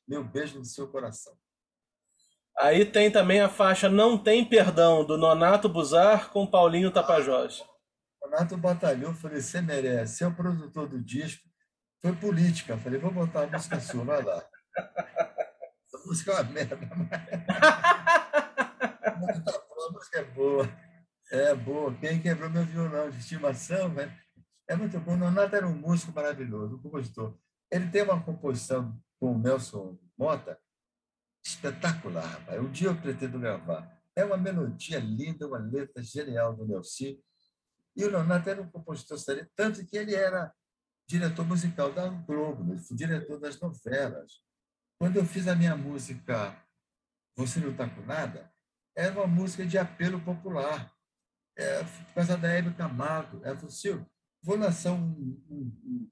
meu beijo no seu coração. Aí tem também a faixa Não Tem Perdão, do Nonato Buzar com Paulinho Tapajós. Nonato batalhou, falei, você merece, você é o produtor do disco. Foi política, falei, vou botar a música sua, vai lá. Essa música é uma merda, mas... Tá a música é boa. É boa. Quem quebrou meu violão de estimação, velho? É muito bom. O Nonato era um músico maravilhoso, um compositor. Ele tem uma composição com o Nelson Mota, espetacular, rapaz. Um dia eu pretendo gravar. É uma melodia linda, uma letra genial do Nelson. E o Leonardo era um compositor sério, tanto que ele era diretor musical da Globo, ele foi diretor das novelas. Quando eu fiz a minha música Você Não Está Com Nada, era uma música de apelo popular. É, por causa da Hebe Camargo. Ela falou, Silvio, vou lançar um, um,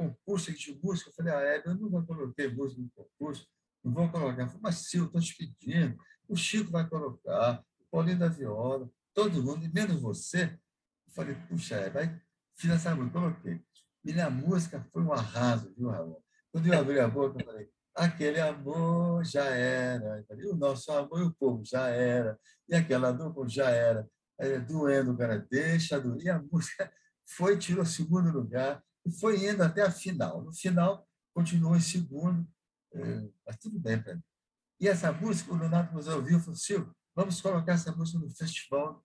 concurso de música. Eu falei, ah, Hebe, eu nunca coloquei música no concurso não vou colocar. falei, mas Silvio, estou te pedindo. O Chico vai colocar, o Paulinho da Viola, todo mundo, menos você. Eu falei, puxa, é, vai, fiz essa música, coloquei. E na música foi um arraso, viu, Ramon? Quando eu abri a boca, eu falei, aquele amor já era. Falei, o nosso amor e o povo já era. E aquela dupla já era. Aí, doendo, cara, deixa doer. E a música foi, tirou segundo lugar e foi indo até a final. No final, continuou em segundo é, mas tudo bem para mim. E essa música, o Leonardo nos ouviu e falou, Silvio, vamos colocar essa música no Festival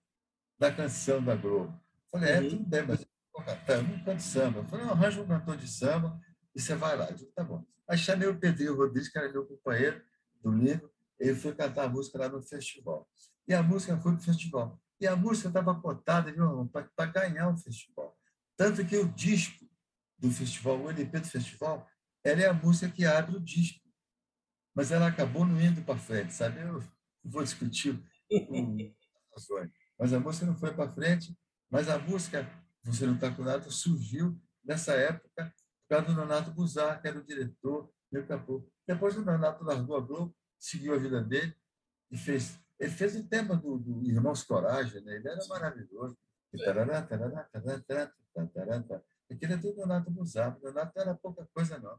da Canção da Globo. Eu falei, é, uhum. tudo bem, mas eu vou cantar, eu não canto samba. Eu falei, arranja um cantor de samba e você vai lá. Eu digo, tá bom. Aí chamei o Pedrinho Rodrigues, que era meu companheiro do livro, ele foi cantar a música lá no festival. E a música foi para o festival. E a música estava cotada para ganhar o festival. Tanto que o disco do festival, o LP do festival, ela é a música que abre o disco. Mas ela acabou não indo para frente, sabe? Eu vou discutir com. Mas a música não foi para frente, mas a música Você Não Está Com Nada surgiu nessa época por causa do Nonato Buzar, que era o diretor e acabou. Depois o Nonato largou a Globo, seguiu a vida dele e fez. Ele fez o tema do, do Irmãos Coragem, né? ele era maravilhoso. Aquele é do Nonato Buzar. O Nonato era pouca coisa, não.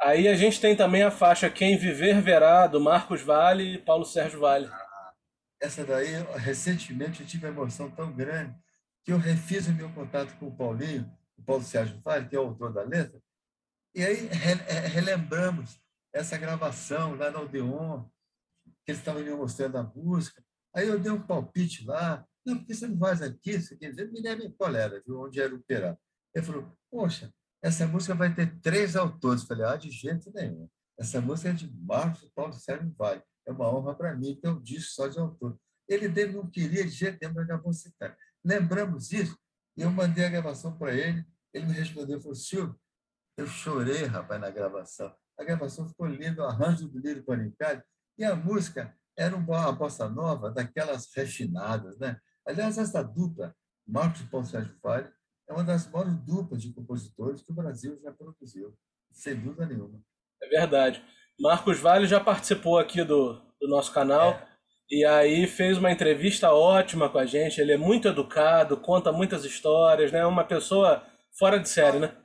Aí a gente tem também a faixa Quem Viver Verá, do Marcos Vale e Paulo Sérgio Vale. Essa daí, recentemente, eu tive uma emoção tão grande que eu refiz o meu contato com o Paulinho, o Paulo Sérgio Vale, que é o autor da letra, e aí é, relembramos essa gravação lá no Odeon, que eles estavam me mostrando a música. Aí eu dei um palpite lá, não, porque você não faz aqui, me lembra qual era, viu, onde era o Perá. Ele falou, poxa, essa música vai ter três autores. Eu falei, ah, de jeito nenhum. Essa música é de Marcos Paulo Sérgio Vale. É uma honra para mim ter um disco só de autor. Ele dele não queria de jeito nenhum, mas acabou citar. Lembramos isso, eu mandei a gravação para ele. Ele me respondeu, falou, Silvio, eu chorei, rapaz, na gravação. A gravação ficou linda, o arranjo do Lírio Panicalho, e a música era uma bossa nova, daquelas refinadas, né? Aliás, essa dupla, Marcos e Sérgio Vale, é uma das maiores duplas de compositores que o Brasil já produziu, sem dúvida nenhuma. É verdade. Marcos Vale já participou aqui do, do nosso canal é. e aí fez uma entrevista ótima com a gente. Ele é muito educado, conta muitas histórias, né? Uma pessoa fora de série, né?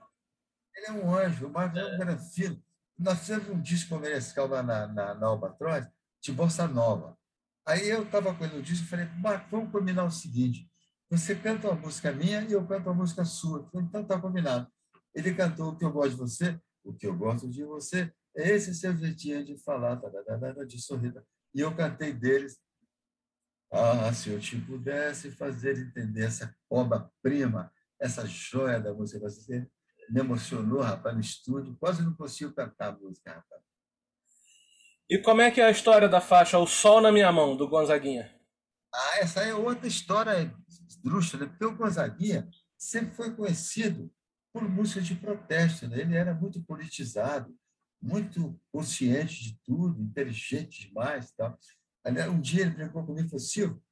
Ele é um anjo, o Marcos é, é um grande filho. Nós fizemos um disco comercial lá na, na, na Albatroz, de Bossa Nova. Aí eu estava com ele no disco e falei, Marcos, vamos combinar o seguinte, você canta uma música minha e eu canto uma música sua. Então está combinado. Ele cantou O que eu gosto de você, o que eu gosto de você. É esse seu jeitinho de falar, tá, tá, tá, de sorrir. E eu cantei deles. Ah, se eu te pudesse fazer entender essa obra-prima, essa joia da música. Você me emocionou, rapaz, no estúdio. Quase não consigo cantar a música, rapaz. E como é que é a história da faixa O Sol na Minha Mão, do Gonzaguinha? Ah, essa é outra história esdrúxula, porque o Gonzaguinha sempre foi conhecido por música de protesto. Né? Ele era muito politizado, muito consciente de tudo, inteligente demais. Tal. Um dia ele brincou comigo e falou: Silvio,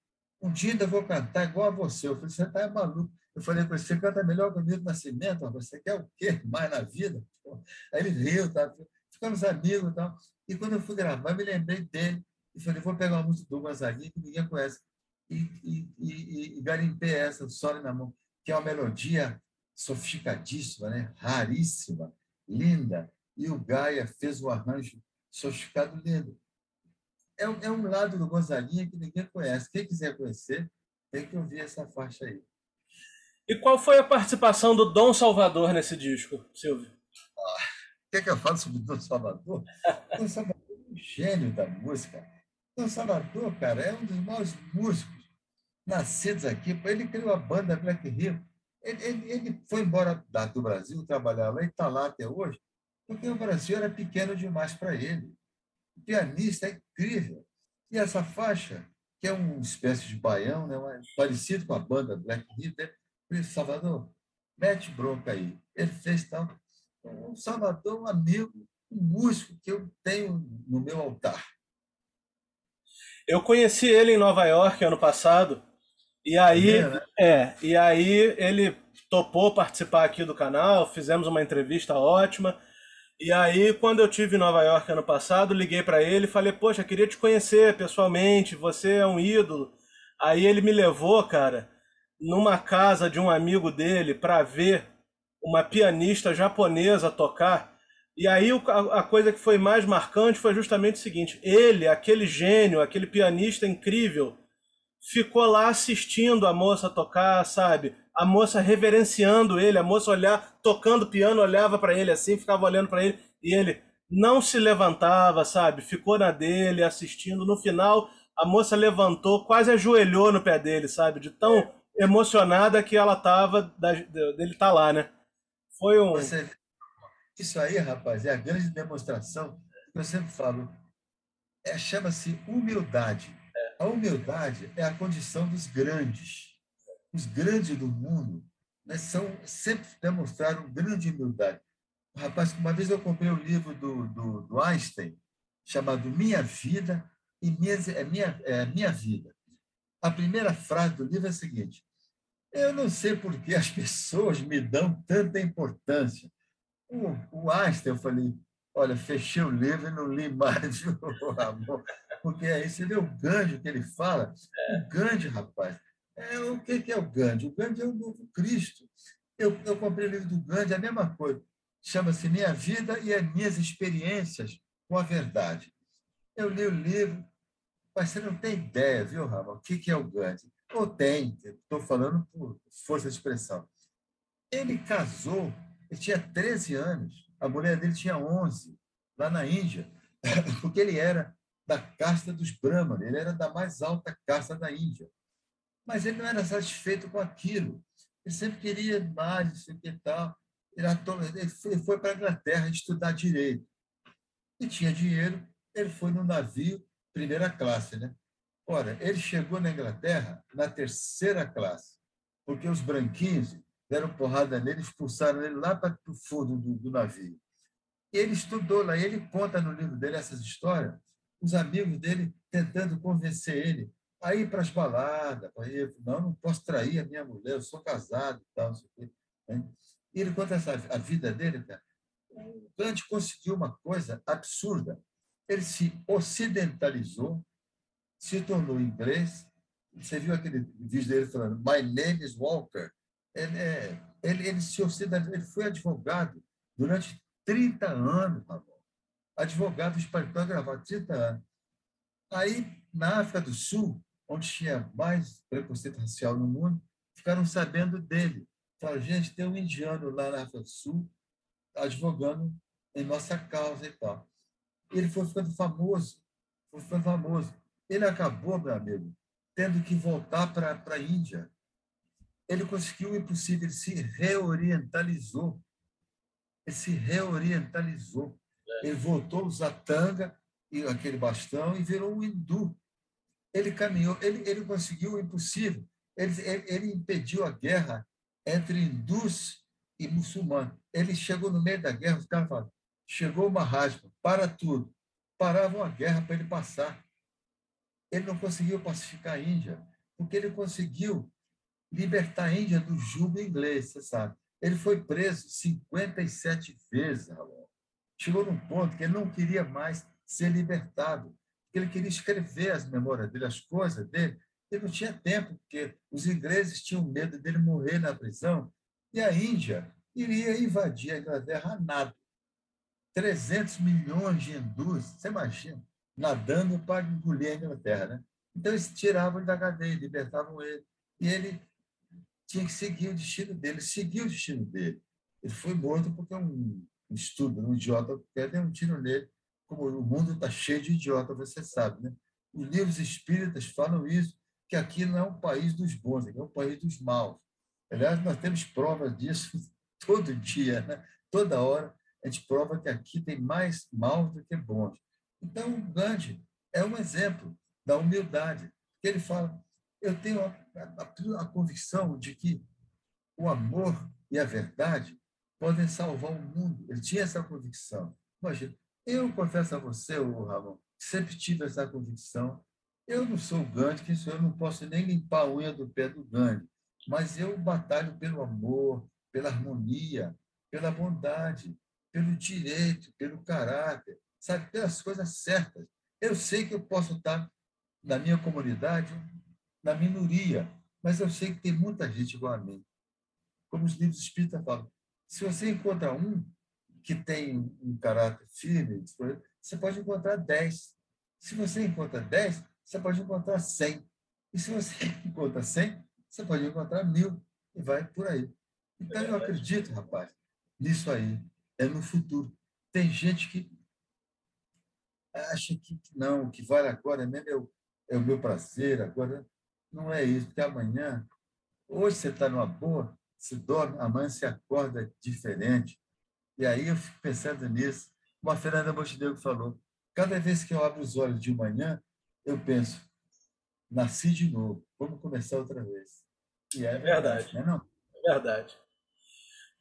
um dia ainda vou cantar igual a você. Eu falei: Você está maluco. Eu falei você canta melhor que o Milton Nascimento, você quer o quê mais na vida? Aí ele riu, tá? Ficamos amigos e tal. E quando eu fui gravar, me lembrei dele e falei: Vou pegar uma música do Gonzaguinha que ninguém conhece e, e, e, e garimpei essa, Sole na Mão, que é uma melodia sofisticadíssima, né? raríssima, linda. E o Gaia fez o arranjo sofisticado lindo. É, é um lado do Gonzaguinha que ninguém conhece. Quem quiser conhecer, tem que ouvir essa faixa aí. E qual foi a participação do Dom Salvador nesse disco, Silvio? Quer que eu fale sobre o Dom Salvador? Dom Salvador é um gênio da música. Dom Salvador, cara, é um dos maiores músicos nascidos aqui. Ele criou a banda Black Rio. Ele, ele, ele foi embora do Brasil trabalhar lá e está lá até hoje, porque o Brasil era pequeno demais para ele. O pianista é incrível. E essa faixa, que é uma espécie de baião, né, parecido com a banda Black Rio, né, Salvador, mete bronca aí. Ele fez tal. Um Salvador, um amigo, um músico que eu tenho no meu altar. Eu conheci ele em Nova York ano passado e aí, é, né? é, e aí ele topou participar aqui do canal, fizemos uma entrevista ótima. E aí, quando eu tive em Nova York ano passado, liguei para ele e falei: "Poxa, queria te conhecer pessoalmente, você é um ídolo". Aí ele me levou, cara, numa casa de um amigo dele para ver uma pianista japonesa tocar. E aí a coisa que foi mais marcante foi justamente o seguinte: ele, aquele gênio, aquele pianista incrível, ficou lá assistindo a moça tocar, sabe? A moça reverenciando ele, a moça olhar, tocando piano, olhava para ele assim, ficava olhando para ele e ele não se levantava, sabe? Ficou na dele, assistindo. No final, a moça levantou, quase ajoelhou no pé dele, sabe? De tão emocionada que ela tava dele estar tá lá, né? Foi um. Você... Isso aí, rapaz, é a grande demonstração que eu sempre falo. É, Chama-se humildade. A humildade é a condição dos grandes. Os grandes do mundo né, são, sempre demonstraram grande humildade. Rapaz, uma vez eu comprei o um livro do, do, do, Einstein, chamado Minha Vida e Minha, é minha, é minha Vida. A primeira frase do livro é a seguinte: Eu não sei por que as pessoas me dão tanta importância. O, o Einstein, eu falei, olha, fechei o livro e não li mais, o amor porque aí você vê o Gandhi que ele fala. O Gandhi, rapaz, é, o que, é o Gandhi? O Gandhi é o novo Cristo. Eu, eu comprei o livro do Gandhi, a mesma coisa. chama-se Minha Vida e as Minhas Experiências com a Verdade. Eu li o livro, mas você não tem ideia, viu, Rafa, o que é o Gandhi? Ou tem, estou falando por força de expressão. Ele casou, ele tinha 13 anos, a mulher dele tinha 11, lá na Índia, porque ele era da casta dos Brahmanes, ele era da mais alta casta da Índia. Mas ele não era satisfeito com aquilo. Ele sempre queria mais, não sei o que tal. Ele foi para a Inglaterra estudar direito. E tinha dinheiro, ele foi no navio primeira classe, né? Ora, ele chegou na Inglaterra na terceira classe, porque os branquinhos deram porrada nele, expulsaram ele lá para o fundo do, do navio. E ele estudou lá, ele conta no livro dele essas histórias, os amigos dele tentando convencer ele a ir para as baladas, para ir, não, não posso trair a minha mulher, eu sou casado e tal, não sei o quê. Né? E ele conta essa, a vida dele, cara. O Gandhi conseguiu uma coisa absurda. Ele se ocidentalizou, se tornou inglês. Você viu aquele vídeo dele falando, My name is Walker. Ele, é, ele, ele se ocidentalizou, ele foi advogado durante 30 anos, Ramon. Advogado espanhol gravado 30 anos. Aí, na África do Sul, onde tinha mais preconceito racial no mundo, ficaram sabendo dele. Falaram, gente, tem um indiano lá na África do Sul advogando em nossa causa e tal. Ele foi ficando famoso, foi ficando famoso. Ele acabou, meu amigo, tendo que voltar para a Índia. Ele conseguiu o impossível, ele se reorientalizou ele se reorientalizou. É. Ele voltou a usar tanga e aquele bastão e virou um hindu. Ele caminhou, ele, ele conseguiu o impossível. Ele, ele, ele impediu a guerra entre hindus e muçulmanos. Ele chegou no meio da guerra, os caras falaram, chegou uma raspa, para tudo. Paravam a guerra para ele passar. Ele não conseguiu pacificar a Índia, porque ele conseguiu libertar a Índia do jugo inglês, você sabe. Ele foi preso 57 vezes, Raul. Chegou num ponto que ele não queria mais ser libertado, ele queria escrever as memórias dele, as coisas dele. Ele não tinha tempo, porque os ingleses tinham medo dele morrer na prisão, e a Índia iria invadir a Inglaterra a nado. 300 milhões de hindus, você imagina, nadando para engolir a Inglaterra. Né? Então, eles tiravam ele da cadeia, libertavam ele. E ele tinha que seguir o destino dele, seguiu o destino dele. Ele foi morto porque um estudo, um idiota quer dar um tiro nele, como o mundo está cheio de idiota, você sabe, né? Os livros espíritas falam isso, que aqui não é um país dos bons, aqui é um país dos maus. Aliás, nós temos provas disso todo dia, né? toda hora, a gente prova que aqui tem mais maus do que bons. Então, Gandhi é um exemplo da humildade, ele fala, eu tenho a, a, a convicção de que o amor e a verdade podem salvar o mundo. Ele tinha essa convicção. Imagina, eu confesso a você, o Ramon, sempre tive essa convicção. Eu não sou Gandhi, que eu não posso nem limpar a unha do pé do Gandhi, mas eu batalho pelo amor, pela harmonia, pela bondade, pelo direito, pelo caráter, sabe, pelas coisas certas. Eu sei que eu posso estar na minha comunidade na minoria, mas eu sei que tem muita gente igual a mim. Como os livros espíritas falam, se você encontra um que tem um caráter firme, você pode encontrar dez. Se você encontra dez, você pode encontrar cem. E se você encontra cem, você pode encontrar mil. E vai por aí. Então, eu acredito, rapaz, nisso aí. É no futuro. Tem gente que acha que não, o que vale agora mesmo é o, é o meu prazer, agora não é isso, porque amanhã, hoje você está numa boa, se dorme, amanhã você acorda diferente. E aí eu fico pensando nisso. Uma Fernanda Montenegro falou, cada vez que eu abro os olhos de manhã, eu penso, nasci de novo, vamos começar outra vez. E é, é verdade. Não é, não? é verdade.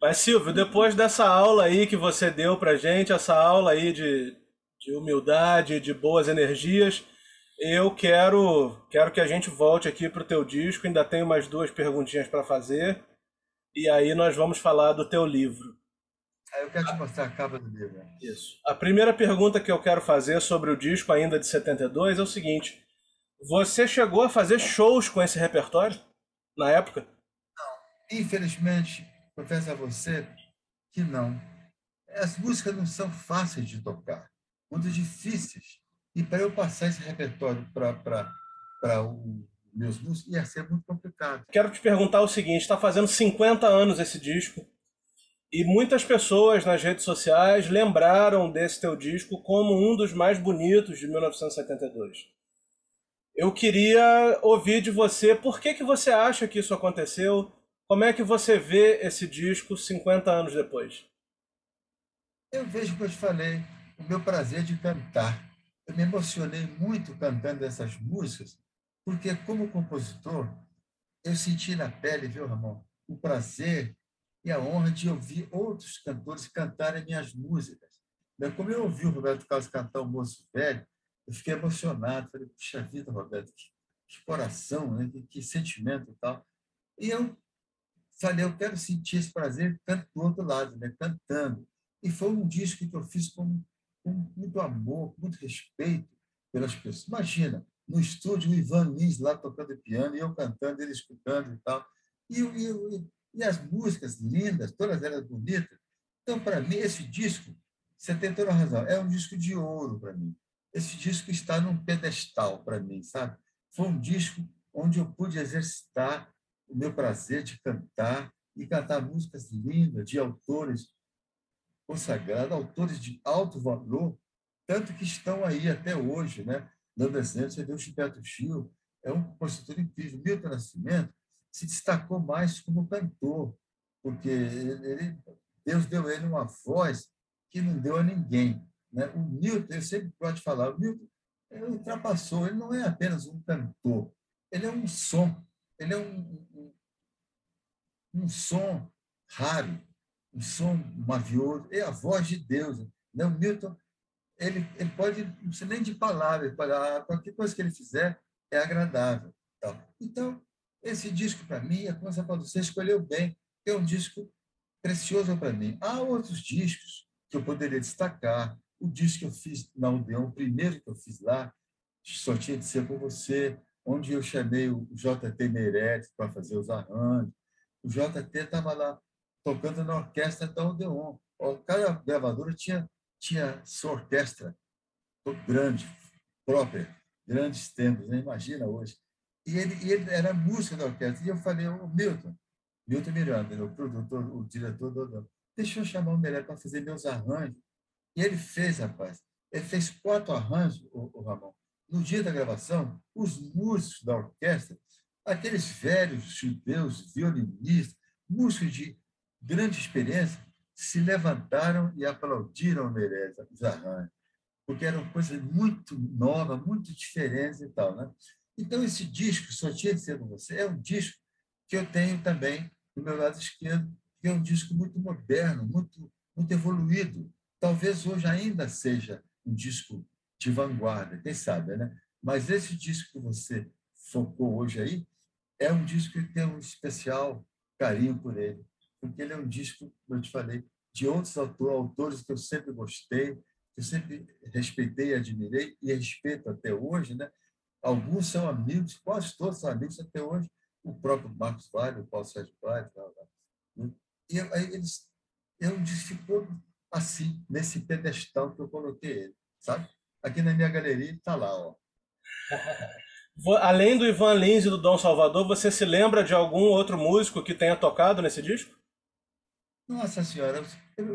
Mas, Silvio, depois dessa aula aí que você deu para gente, essa aula aí de, de humildade, de boas energias, eu quero, quero que a gente volte aqui para o teu disco. Ainda tenho mais duas perguntinhas para fazer. E aí nós vamos falar do teu livro. Aí eu quero te mostrar a capa do livro. Isso. A primeira pergunta que eu quero fazer sobre o disco ainda de 72 é o seguinte: você chegou a fazer shows com esse repertório na época? Não. Infelizmente, confesso a você que não. as músicas não são fáceis de tocar, muito difíceis. E para eu passar esse repertório para os meus músicos ia ser muito complicado. Quero te perguntar o seguinte: está fazendo 50 anos esse disco. E muitas pessoas nas redes sociais lembraram desse teu disco como um dos mais bonitos de 1972. Eu queria ouvir de você por que, que você acha que isso aconteceu, como é que você vê esse disco 50 anos depois? Eu vejo, como eu te falei, o meu prazer de cantar. Eu me emocionei muito cantando essas músicas, porque, como compositor, eu senti na pele, viu, Ramon, o prazer e a honra de ouvir outros cantores cantarem minhas músicas. Como eu ouvi o Roberto Carlos cantar O Moço Velho, eu fiquei emocionado. Falei, puxa vida, Roberto, que, que coração, né? que, que sentimento e tal. E eu falei, eu quero sentir esse prazer do outro lado, né? cantando. E foi um disco que eu fiz com, com muito amor, muito respeito pelas pessoas. Imagina, no estúdio, o Ivan Lins lá tocando piano, e eu cantando, ele escutando e tal. E, e, e as músicas lindas, todas elas bonitas. Então, para mim, esse disco, você tem toda a razão, é um disco de ouro para mim. Esse disco está num pedestal para mim, sabe? Foi um disco onde eu pude exercitar o meu prazer de cantar e cantar músicas lindas de autores consagrados, autores de alto valor, tanto que estão aí até hoje, né? Dando exemplo, você vê o Gilberto Gil, é um compositor incrível. Milton Nascimento se destacou mais como cantor, porque ele, Deus deu a ele uma voz que não deu a ninguém. Né? O Milton, eu sempre gosto de falar, o Milton ele ultrapassou, ele não é apenas um cantor, ele é um som ele é um, um, um som raro, um som mavioso, é a voz de Deus. Né? O Milton, ele, ele pode, não precisa nem de palavras, ah, qualquer coisa que ele fizer é agradável. Então, esse disco, para mim, a Consa Paulo, você escolheu bem, é um disco precioso para mim. Há outros discos que eu poderia destacar. O disco que eu fiz na Odeon, o primeiro que eu fiz lá, só tinha de ser com você onde eu chamei o JT Meirelles para fazer os arranjos. O JT estava lá tocando na orquestra da Odeon. Cada gravadora tinha, tinha sua orquestra grande, própria, grandes tempos, né? imagina hoje. E ele, e ele era músico da orquestra. E eu falei, o Milton, Milton Miranda, o produtor, o diretor do Odeon, deixa eu chamar o Meirelles para fazer meus arranjos. E ele fez, rapaz. Ele fez quatro arranjos, o, o Ramon no dia da gravação, os músicos da orquestra, aqueles velhos judeus violinistas, músicos de grande experiência, se levantaram e aplaudiram Meirelles, os arranjos, porque eram coisas muito novas, muito diferentes e tal. Né? Então, esse disco, Só Tinha de Ser Com Você, é um disco que eu tenho também do meu lado esquerdo, que é um disco muito moderno, muito, muito evoluído. Talvez hoje ainda seja um disco de vanguarda, quem sabe, né? Mas esse disco que você focou hoje aí é um disco que tem um especial carinho por ele, porque ele é um disco, como eu te falei, de outros autores que eu sempre gostei, que eu sempre respeitei e admirei, e respeito até hoje, né? Alguns são amigos, quase todos são amigos até hoje, o próprio Marcos Vale, o Paulo Sérgio Vale, tal, tal. Né? e aí eles, é um disco ficou assim, nesse pedestal que eu coloquei ele, sabe? Aqui na minha galeria está lá, ó. Além do Ivan Lins e do Dom Salvador, você se lembra de algum outro músico que tenha tocado nesse disco? Nossa Senhora,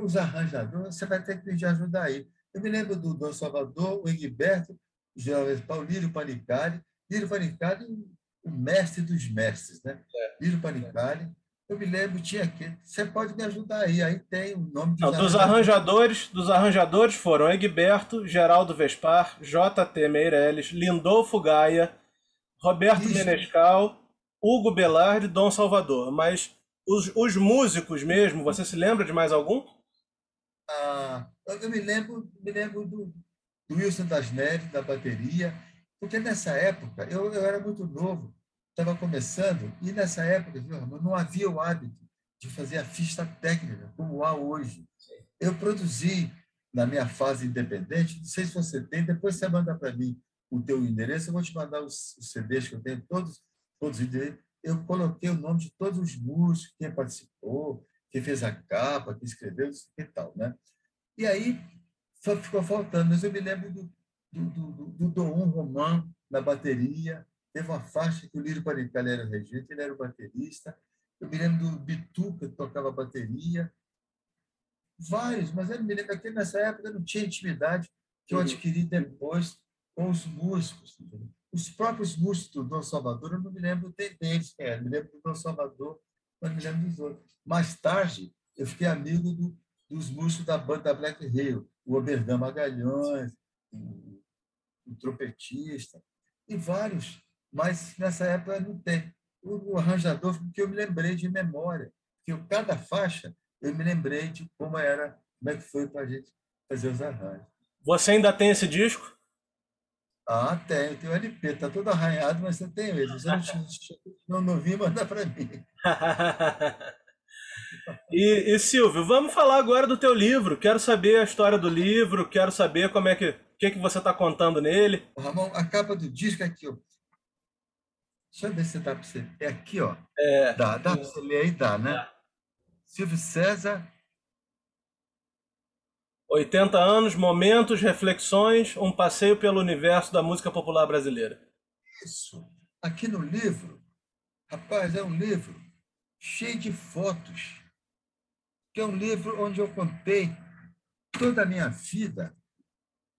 os arranjadores, você vai ter que me ajudar aí. Eu me lembro do Dom Salvador, o Egberto, o Geraldo Paulo, Lírio Panicari. Lírio Panicari, o mestre dos mestres, né? É. Lírio Panicari. Eu me lembro, tinha aqui. Você pode me ajudar aí. Aí tem o nome dos, Não, dos arranjadores. Dos arranjadores foram Egberto, Geraldo Vespar, J.T. Meirelles, Lindolfo Gaia, Roberto Isso. Menescal, Hugo Belardi e Dom Salvador. Mas os, os músicos mesmo, você se lembra de mais algum? Ah, eu me lembro, me lembro do, do Wilson das Neves, da bateria, porque nessa época eu, eu era muito novo estava começando, e nessa época, Ramon, não havia o hábito de fazer a ficha técnica, como há hoje. Eu produzi, na minha fase independente, não sei se você tem, depois você manda para mim o teu endereço, eu vou te mandar os, os CDs que eu tenho, todos, todos Eu coloquei o nome de todos os músicos, quem participou, quem fez a capa, quem escreveu, e tal. Né? E aí só ficou faltando, mas eu me lembro do, do, do, do Dom Roman na bateria, teve uma faixa que o Lírio Panicali era o regente, ele era o baterista, eu me lembro do Bituca, que tocava bateria, vários, mas eu me lembro que nessa época não tinha intimidade que eu adquiri depois com os músicos. Os próprios músicos do Dom Salvador, eu não me lembro deles, é, me lembro do Dom Salvador, mas me lembro dos outros. Mais tarde, eu fiquei amigo do, dos músicos da banda Black Hill, o Oberdan Magalhães, o, o trompetista, e vários, mas nessa época não tem. O, o arranjador, porque eu me lembrei de memória, que cada faixa eu me lembrei de como era, como é que foi para a gente fazer os arranjos. Você ainda tem esse disco? Ah, tenho, tenho LP, está todo arranhado, mas eu tenho ele. Se não, não vi, manda para mim. e, e, Silvio, vamos falar agora do teu livro. Quero saber a história do livro, quero saber como é que, o que, que você está contando nele. Ramon, a capa do disco é aqui, ó. Deixa eu ver se dá para você. É aqui, ó. É. Dá, dá para você ler aí, dá, né? Dá. Silvio César. 80 anos, momentos, reflexões, um passeio pelo universo da música popular brasileira. Isso. Aqui no livro, rapaz, é um livro cheio de fotos. Que é um livro onde eu contei toda a minha vida,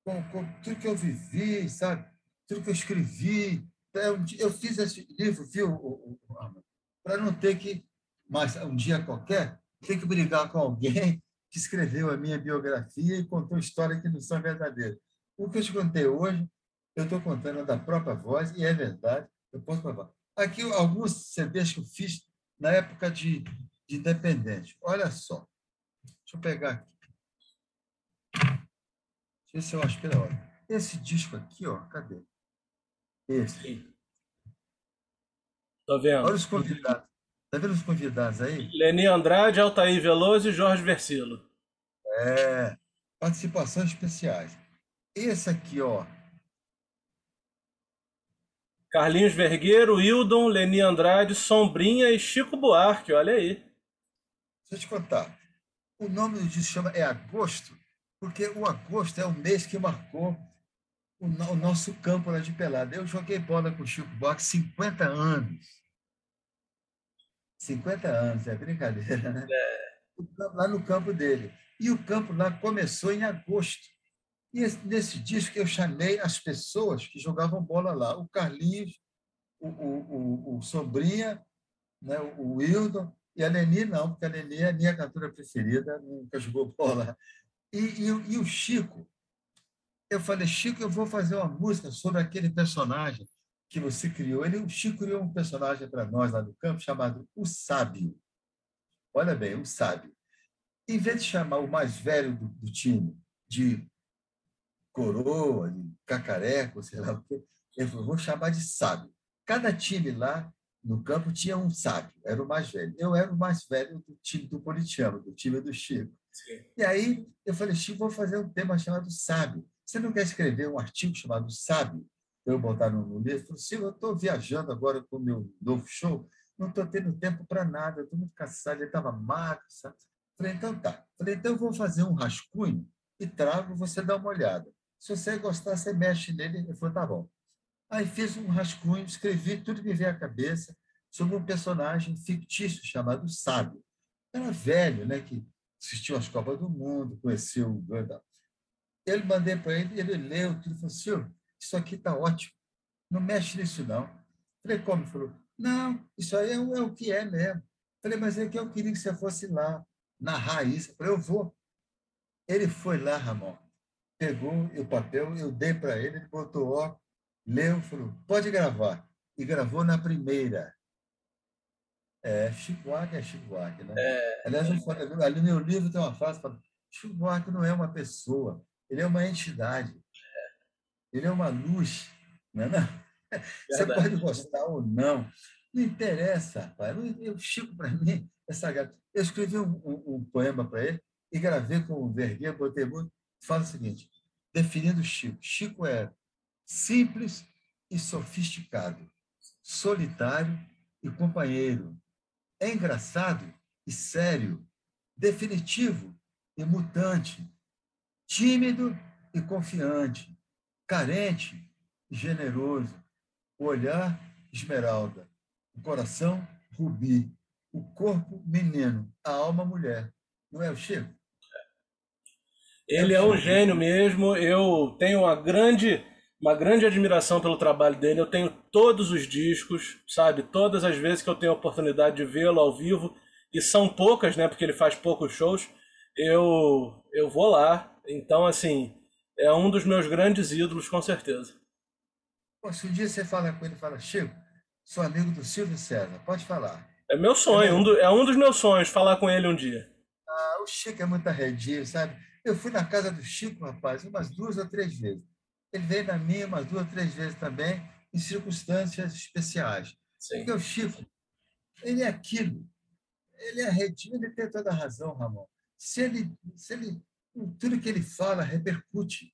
com, com tudo que eu vivi, sabe? Tudo que eu escrevi. Eu, eu fiz esse livro, viu, para não ter que, mais um dia qualquer, tem que brigar com alguém que escreveu a minha biografia e contou histórias que não são verdadeiras. O que eu te contei hoje, eu estou contando da própria voz, e é verdade, eu posso provar. Aqui, alguns CDs que eu fiz na época de, de independente. Olha só. Deixa eu pegar aqui. Deixa eu ver se eu acho que é hora. Esse disco aqui, ó, cadê? Esse. Estou vendo. Olha os convidados. Está vendo os convidados aí? Leni Andrade, Altair Veloso e Jorge Versilo. É, participações especiais. Esse aqui, ó. Carlinhos Vergueiro, Hildon, Leni Andrade, Sombrinha e Chico Buarque, olha aí. Deixa eu te contar. O nome do disco chama é Agosto, porque o agosto é o mês que marcou o, nosso campo lá de Pelada. Eu joguei bola com o Chico Buarque 50 anos. 50 anos, é brincadeira, né? É. Lá no campo dele. E o campo lá começou em agosto. E nesse disco eu chamei as pessoas que jogavam bola lá. O Carlinhos, o, o, o, o Sobrinha, né? o Wildon, e a Leni não, porque a Leni é a minha cantora preferida, nunca jogou bola. E, e, e o Chico, eu falei, Chico, eu vou fazer uma música sobre aquele personagem que você criou. Ele, o Chico criou um personagem para nós lá no campo chamado O Sábio. Olha bem, o Sábio. Em vez de chamar o mais velho do, do time de coroa, de cacareco, sei lá o quê, ele falou, vou chamar de sábio. Cada time lá no campo tinha um sábio, era o mais velho. Eu era o mais velho do time do Politiano, do time do Chico. Sim. E aí eu falei, Chico, vou fazer um tema chamado sábio. Você não quer escrever um artigo chamado sábio? Eu botar no, livro, falou, Silvio, eu estou viajando agora com o meu novo show, não estou tendo tempo para nada, estou muito cansado, ele estava magro, sabe? Falei, então tá. Falei, então eu vou fazer um rascunho e trago, você dá uma olhada. Se você gostar, você mexe nele. Ele falou, tá bom. Aí fiz um rascunho, escrevi tudo que veio à cabeça sobre um personagem fictício chamado Sábio. Era velho, né, que assistiu às Copas do Mundo, conheceu o Gandalf. Ele mandei para ele, ele leu tudo e falou, Silvio, isso aqui está ótimo, não mexe nisso não. Falei, como? Ele falou, não, isso aí é, é, o que é mesmo. Falei, mas é que eu queria que você fosse lá, narrar isso. Falei, eu vou. Ele foi lá, Ramon, pegou o papel, eu dei para ele, ele botou ó, leu, falou, pode gravar. E gravou na primeira. É, Chico Buarque é Chico Buarque, né? É... Aliás, ali no meu livro tem uma frase que fala, Chico Buarque não é uma pessoa, ele é uma entidade. Ele é uma luz. Não é, não? Você pode gostar ou não. Não interessa, rapaz. Eu, Chico, para mim, essa gata. Eu escrevi um, um, um poema para ele e gravei com o Vergueiro, botei muito. Fala o seguinte: definindo Chico. Chico é simples e sofisticado, solitário e companheiro. É engraçado e sério, definitivo e mutante, tímido e confiante, carente generoso, o olhar esmeralda, o coração rubi, o corpo menino, a alma mulher. Não é o Chico? Ele é um gênio mesmo. Eu tenho uma grande, uma grande admiração pelo trabalho dele. Eu tenho todos os discos, sabe? Todas as vezes que eu tenho a oportunidade de vê-lo ao vivo, e são poucas, né? Porque ele faz poucos shows. Eu, eu vou lá. Então, assim, é um dos meus grandes ídolos, com certeza. Se um dia você fala com ele, fala, Chico, sou amigo do Silvio César, pode falar. É meu sonho, um do, é um dos meus sonhos falar com ele um dia. Ah, o Chico é muito arredio, sabe? Eu fui na casa do Chico, rapaz, umas duas ou três vezes. Ele veio na minha umas duas ou três vezes também, em circunstâncias especiais. Sim. Porque o Chico, ele é aquilo. Ele é arredio, ele tem toda a razão, Ramon. Se ele, se ele, tudo que ele fala repercute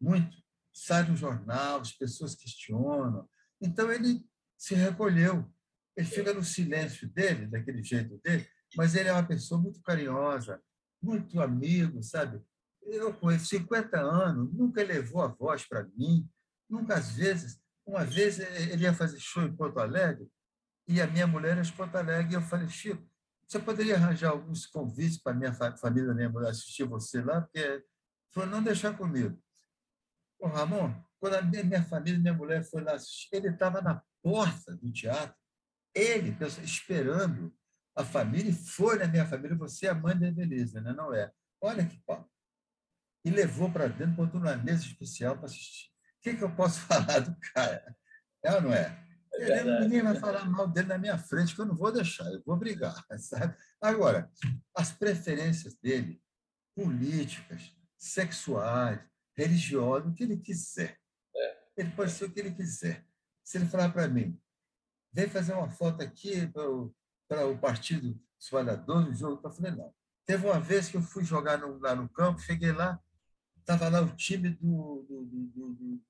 muito. Sai no jornal, as pessoas questionam. Então, ele se recolheu. Ele fica no silêncio dele, daquele jeito dele, mas ele é uma pessoa muito carinhosa, muito amigo, sabe? Eu, com 50 anos, nunca levou a voz para mim, nunca, às vezes, uma vez ele ia fazer show em Porto Alegre, e a minha mulher era de Porto Alegre, e eu falei, Chico, você poderia arranjar alguns convites para minha família, minha mulher, assistir você lá? Porque falou, não deixar comigo. O Ramon, quando a minha família, minha mulher foi lá assistir, ele estava na porta do teatro, ele esperando a família, e foi na minha família, você é a mãe da Evelisa, né? não é? Olha que pau. E levou para dentro, botou numa mesa especial para assistir. O que, que eu posso falar do cara? É ou não é? É ninguém vai falar mal dele na minha frente, que eu não vou deixar, eu vou brigar. Sabe? Agora, as preferências dele, políticas, sexuais, religiosas, o que ele quiser. É. Ele pode ser o que ele quiser. Se ele falar para mim, vem fazer uma foto aqui para o Partido dos Trabalhadores, no jogo. Eu falei, não. Teve uma vez que eu fui jogar no, lá no campo, cheguei lá, estava lá o time do, do, do, do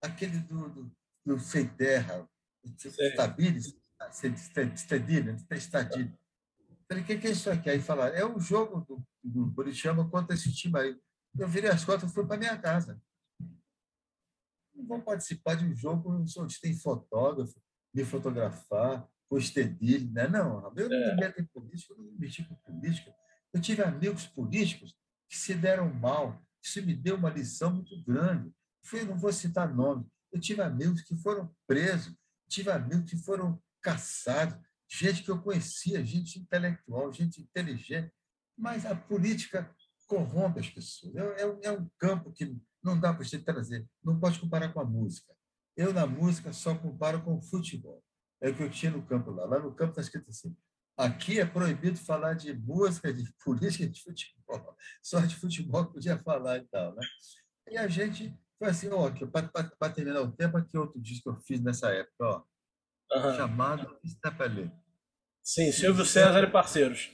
aquele do, do, do Feiterra, Stabilis, Stadilha, Stadilha. Falei, o que, que é isso aqui? Aí falaram, é o jogo do, do Buritiama contra esse time aí. Eu virei as costas e fui para minha casa. Não vou participar de um jogo onde tem fotógrafo, me fotografar, com estedilho, né? Não, eu não me meto em política, eu não me meti com política. Eu tive amigos políticos que se deram mal. Isso me deu uma lição muito grande. Eu não vou citar nomes. Eu tive amigos que foram presos, tive amigos que foram caçados, gente que eu conhecia, gente intelectual, gente inteligente. Mas a política corrompe as pessoas. É, é, é um campo que não dá para você trazer. Não pode comparar com a música. Eu, na música, só comparo com o futebol é o que eu tinha no campo lá. Lá no campo está escrito assim: aqui é proibido falar de música, de política, de futebol. Só de futebol podia falar e tal. Né? E a gente foi assim: ó, para terminar o tempo, aqui outro disco que eu fiz nessa época, ó, uhum. chamado Estapalê. Sim, Silvio César e parceiros.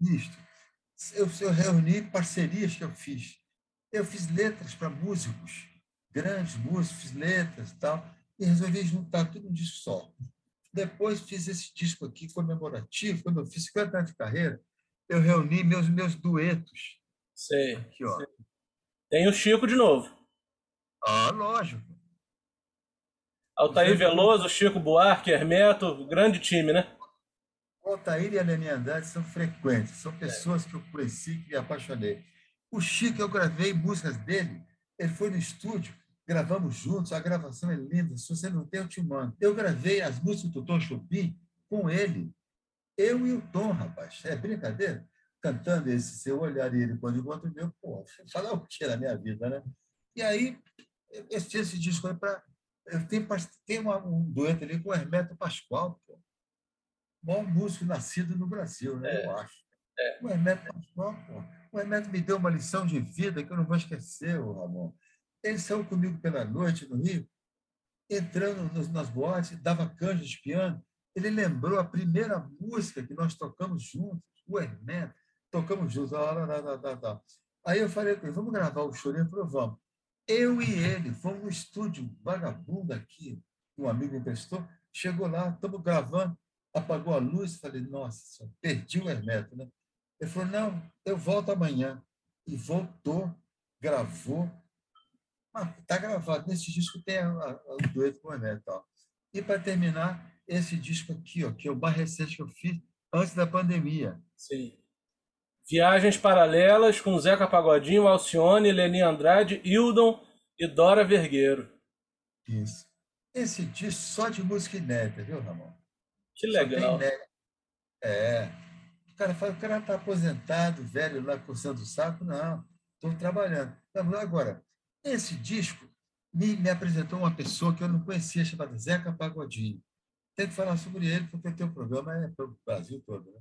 Isto. Eu, eu reuni parcerias que eu fiz. Eu fiz letras para músicos, grandes músicos, fiz letras e tal, e resolvi juntar tudo num disco só. Depois fiz esse disco aqui comemorativo, quando eu fiz 50 anos de carreira, eu reuni meus, meus duetos. Sei. Aqui, ó. Sei. Tem o Chico de novo. Ah, lógico. Altair Veloso, Chico Buarque, Hermeto, grande time, né? Altair e a Nenê Andrade são frequentes, são pessoas que eu conheci, que me apaixonei. O Chico, eu gravei músicas dele, ele foi no estúdio, gravamos juntos, a gravação é linda, se você não tem, eu te mando. Eu gravei as músicas do Tom Chopin com ele, eu e o Tom, rapaz, é brincadeira? Cantando esse seu olhar e ele quando encontra o meu, pô, falar o que na minha vida, né? E aí, eu fiz esse disco aí para. Eu tenho, tem uma, um dueto ali com o Hermeto Pascoal, pô. Bom músico nascido no Brasil, né? É, eu acho. É. O Hermeto Pascoal, pô. O Hermeto me deu uma lição de vida que eu não vou esquecer, o Ramon. Ele saiu comigo pela noite no Rio, entrando nas boates, dava canja de piano. Ele lembrou a primeira música que nós tocamos juntos, o Hermeto, tocamos juntos. Aí eu falei com ele, vamos gravar o chorinho? Ele falou, vamos. Eu e ele fomos no estúdio vagabundo aqui, um amigo emprestou, chegou lá, estamos gravando, apagou a luz, falei, nossa, perdi o Hermeto, né? Ele falou, não, eu volto amanhã. e voltou, gravou. Está gravado. Nesse disco tem o dueto com o Neto. Ó. E para terminar, esse disco aqui, ó, que é o mais recente que eu fiz antes da pandemia. Sim. Viagens Paralelas com Zeca Pagodinho, Alcione, Leni Andrade, Hildon e Dora Vergueiro. Isso. Esse disco só de música inédita, viu, Ramon? Que legal. É. O cara fala, o cara está aposentado, velho, lá coçando o saco. Não, estou trabalhando. Agora, esse disco me, me apresentou uma pessoa que eu não conhecia, chamada Zeca Pagodinho. Tem que falar sobre ele, porque o teu programa é para o Brasil todo. Né?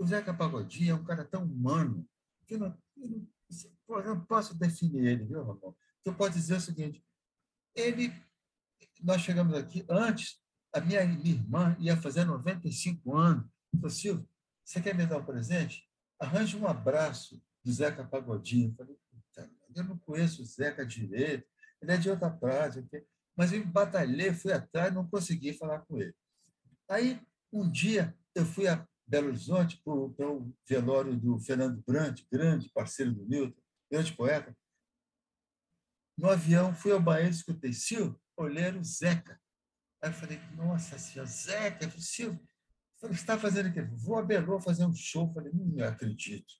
O Zeca Pagodinho é um cara tão humano que eu não, eu não, posso definir ele, viu, Ramon? Tu pode dizer o seguinte: ele, nós chegamos aqui antes, a minha, minha irmã ia fazer 95 anos. Falei, Silvio, você quer me dar um presente? Arranje um abraço do Zeca Pagodinho. Eu falei, eu não conheço o Zeca direito, ele é de outra praça, mas eu batalhei, fui atrás, não consegui falar com ele. Aí, um dia, eu fui a Belo Horizonte para o velório do Fernando Brandt, grande parceiro do Milton, grande poeta. No avião, fui ao banheiro, escutei, Silvio, olhei o Zeca. Aí eu falei, nossa senhora, Zeca, eu falei, Silvio, você está fazendo o quê? Vou a Belo fazer um show. Eu falei, não acredito.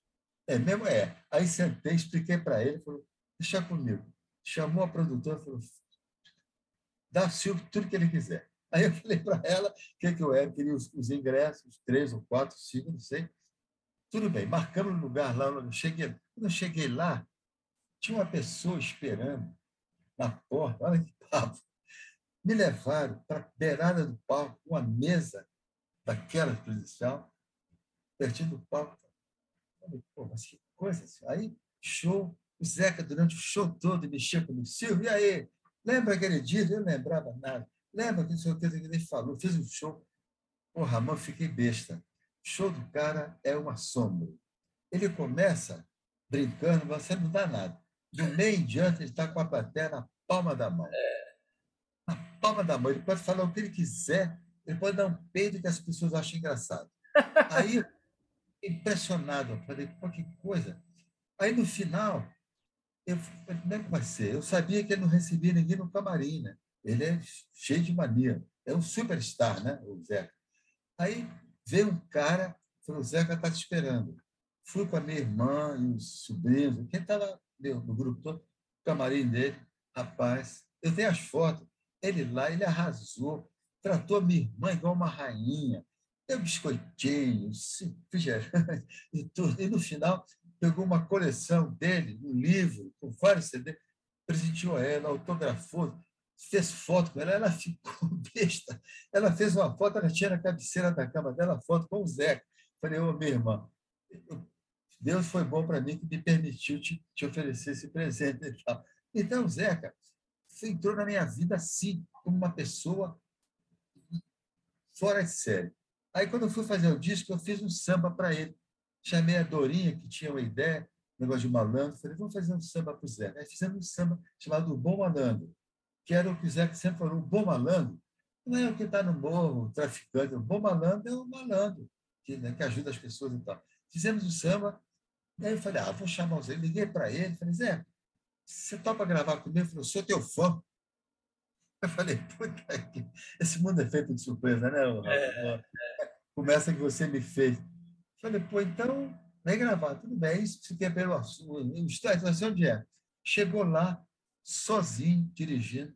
É mesmo? É. Aí sentei, expliquei para ele, falou, deixa comigo. Chamou a produtora, falou, dá Silvio tudo que ele quiser. Aí eu falei para ela que, que eu era, queria os, os, ingressos, três ou quatro, cinco, não sei. Tudo bem, marcamos o lugar lá. Eu cheguei, quando eu cheguei lá, tinha uma pessoa esperando na porta, olha que papo. Me levaram para a beirada do palco, uma mesa daquela exposição, pertinho do palco. Falei, pô, mas que coisa assim. Aí, show, o Zeca, durante o show todo, mexia com o Silvio, e aí? Lembra aquele dia? Eu não lembrava nada. Lembra que o que ele falou? Fiz um show. Pô, Ramon, fiquei besta. O show do cara é uma sombra. Ele começa brincando, você não dá nada. Do meio em diante, ele está com a plateia na palma da mão. Na palma da mão. Ele pode falar o que ele quiser, ele pode dar um peido que as pessoas acham engraçado. Aí, impressionado, eu falei, pô, que coisa. Aí, no final, eu falei, como é que vai ser? Eu sabia que ele não recebia ninguém no camarim, né? Ele é cheio de mania. É um superstar, né, o Zeca? Aí veio um cara, falou, o Zeca está te esperando. Fui com a minha irmã e os sobrinhos, quem estava no grupo todo, camarim dele, rapaz, eu tenho as fotos, ele lá, ele arrasou, tratou a minha irmã igual uma rainha, deu biscoitinho, refrigerante e tudo. E no final, pegou uma coleção dele, um livro, com vários CDs, presenteou ela, autografou, fez foto com ela, ela ficou besta. Ela fez uma foto, ela tinha na cabeceira da cama dela foto com o Zeca. Falei, ô, minha irmã, Deus foi bom para mim que me permitiu te, te oferecer esse presente e tal. Então, Zeca, você entrou na minha vida assim, como uma pessoa fora de série. Aí, quando eu fui fazer o disco, eu fiz um samba para ele. Chamei a Dorinha, que tinha uma ideia, um negócio de malandro. Falei, vamos fazer um samba para o Zé. Aí fizemos um samba chamado Bom Malandro que era o que Zé sempre falou, o bom malandro não é o que está no morro, o traficante, o bom malandro é o malandro, que, né, que ajuda as pessoas e tal. Fizemos o samba, aí eu falei, ah, vou chamar o Zé. Liguei para ele, falei, Zé, você topa gravar comigo? Ele falou, sou teu fã. Eu falei, puta que... Esse mundo é feito de surpresa, né? É, é. Começa que você me fez. Eu falei, pô, então, vem gravar. Tudo bem, isso você quer pelo assunto. Sei onde é. Chegou lá, sozinho, dirigindo,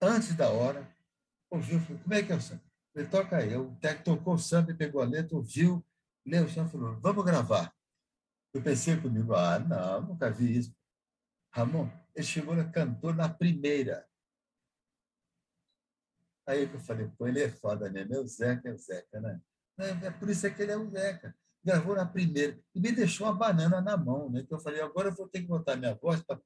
antes da hora, ouviu, falou, como é que é o samba? Ele toca aí. O técnico tocou o samba pegou a letra, ouviu, leu o samba e falou, vamos gravar. Eu pensei comigo, ah, não, nunca vi isso. Ramon, ele chegou, ele cantou na primeira. Aí eu falei, pô, ele é foda mesmo, é o Zeca, é o Zeca, né? É, é por isso é que ele é o Zeca. Gravou na primeira. E me deixou uma banana na mão, né? Então eu falei, agora eu vou ter que botar minha voz para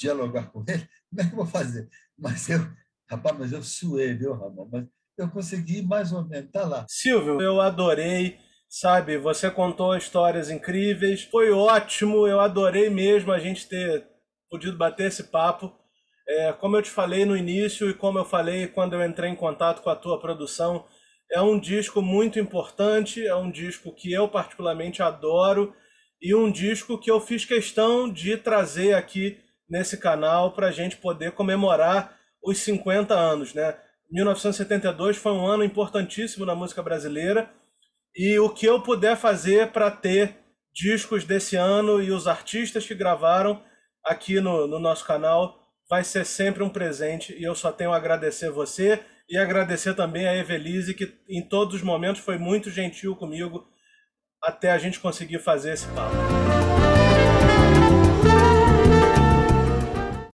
dialogar com ele, como é que eu vou fazer? Mas eu, rapaz, mas eu suei, viu, Ramon? Mas eu consegui mais ou menos, tá lá. Silvio, eu adorei, sabe? Você contou histórias incríveis, foi ótimo, eu adorei mesmo a gente ter podido bater esse papo. É, como eu te falei no início e como eu falei quando eu entrei em contato com a tua produção, é um disco muito importante, é um disco que eu particularmente adoro e um disco que eu fiz questão de trazer aqui nesse canal para a gente poder comemorar os 50 anos, né? 1972 foi um ano importantíssimo na música brasileira e o que eu puder fazer para ter discos desse ano e os artistas que gravaram aqui no, no nosso canal vai ser sempre um presente e eu só tenho a agradecer você e agradecer também a Evelise, que em todos os momentos foi muito gentil comigo até a gente conseguir fazer esse papo.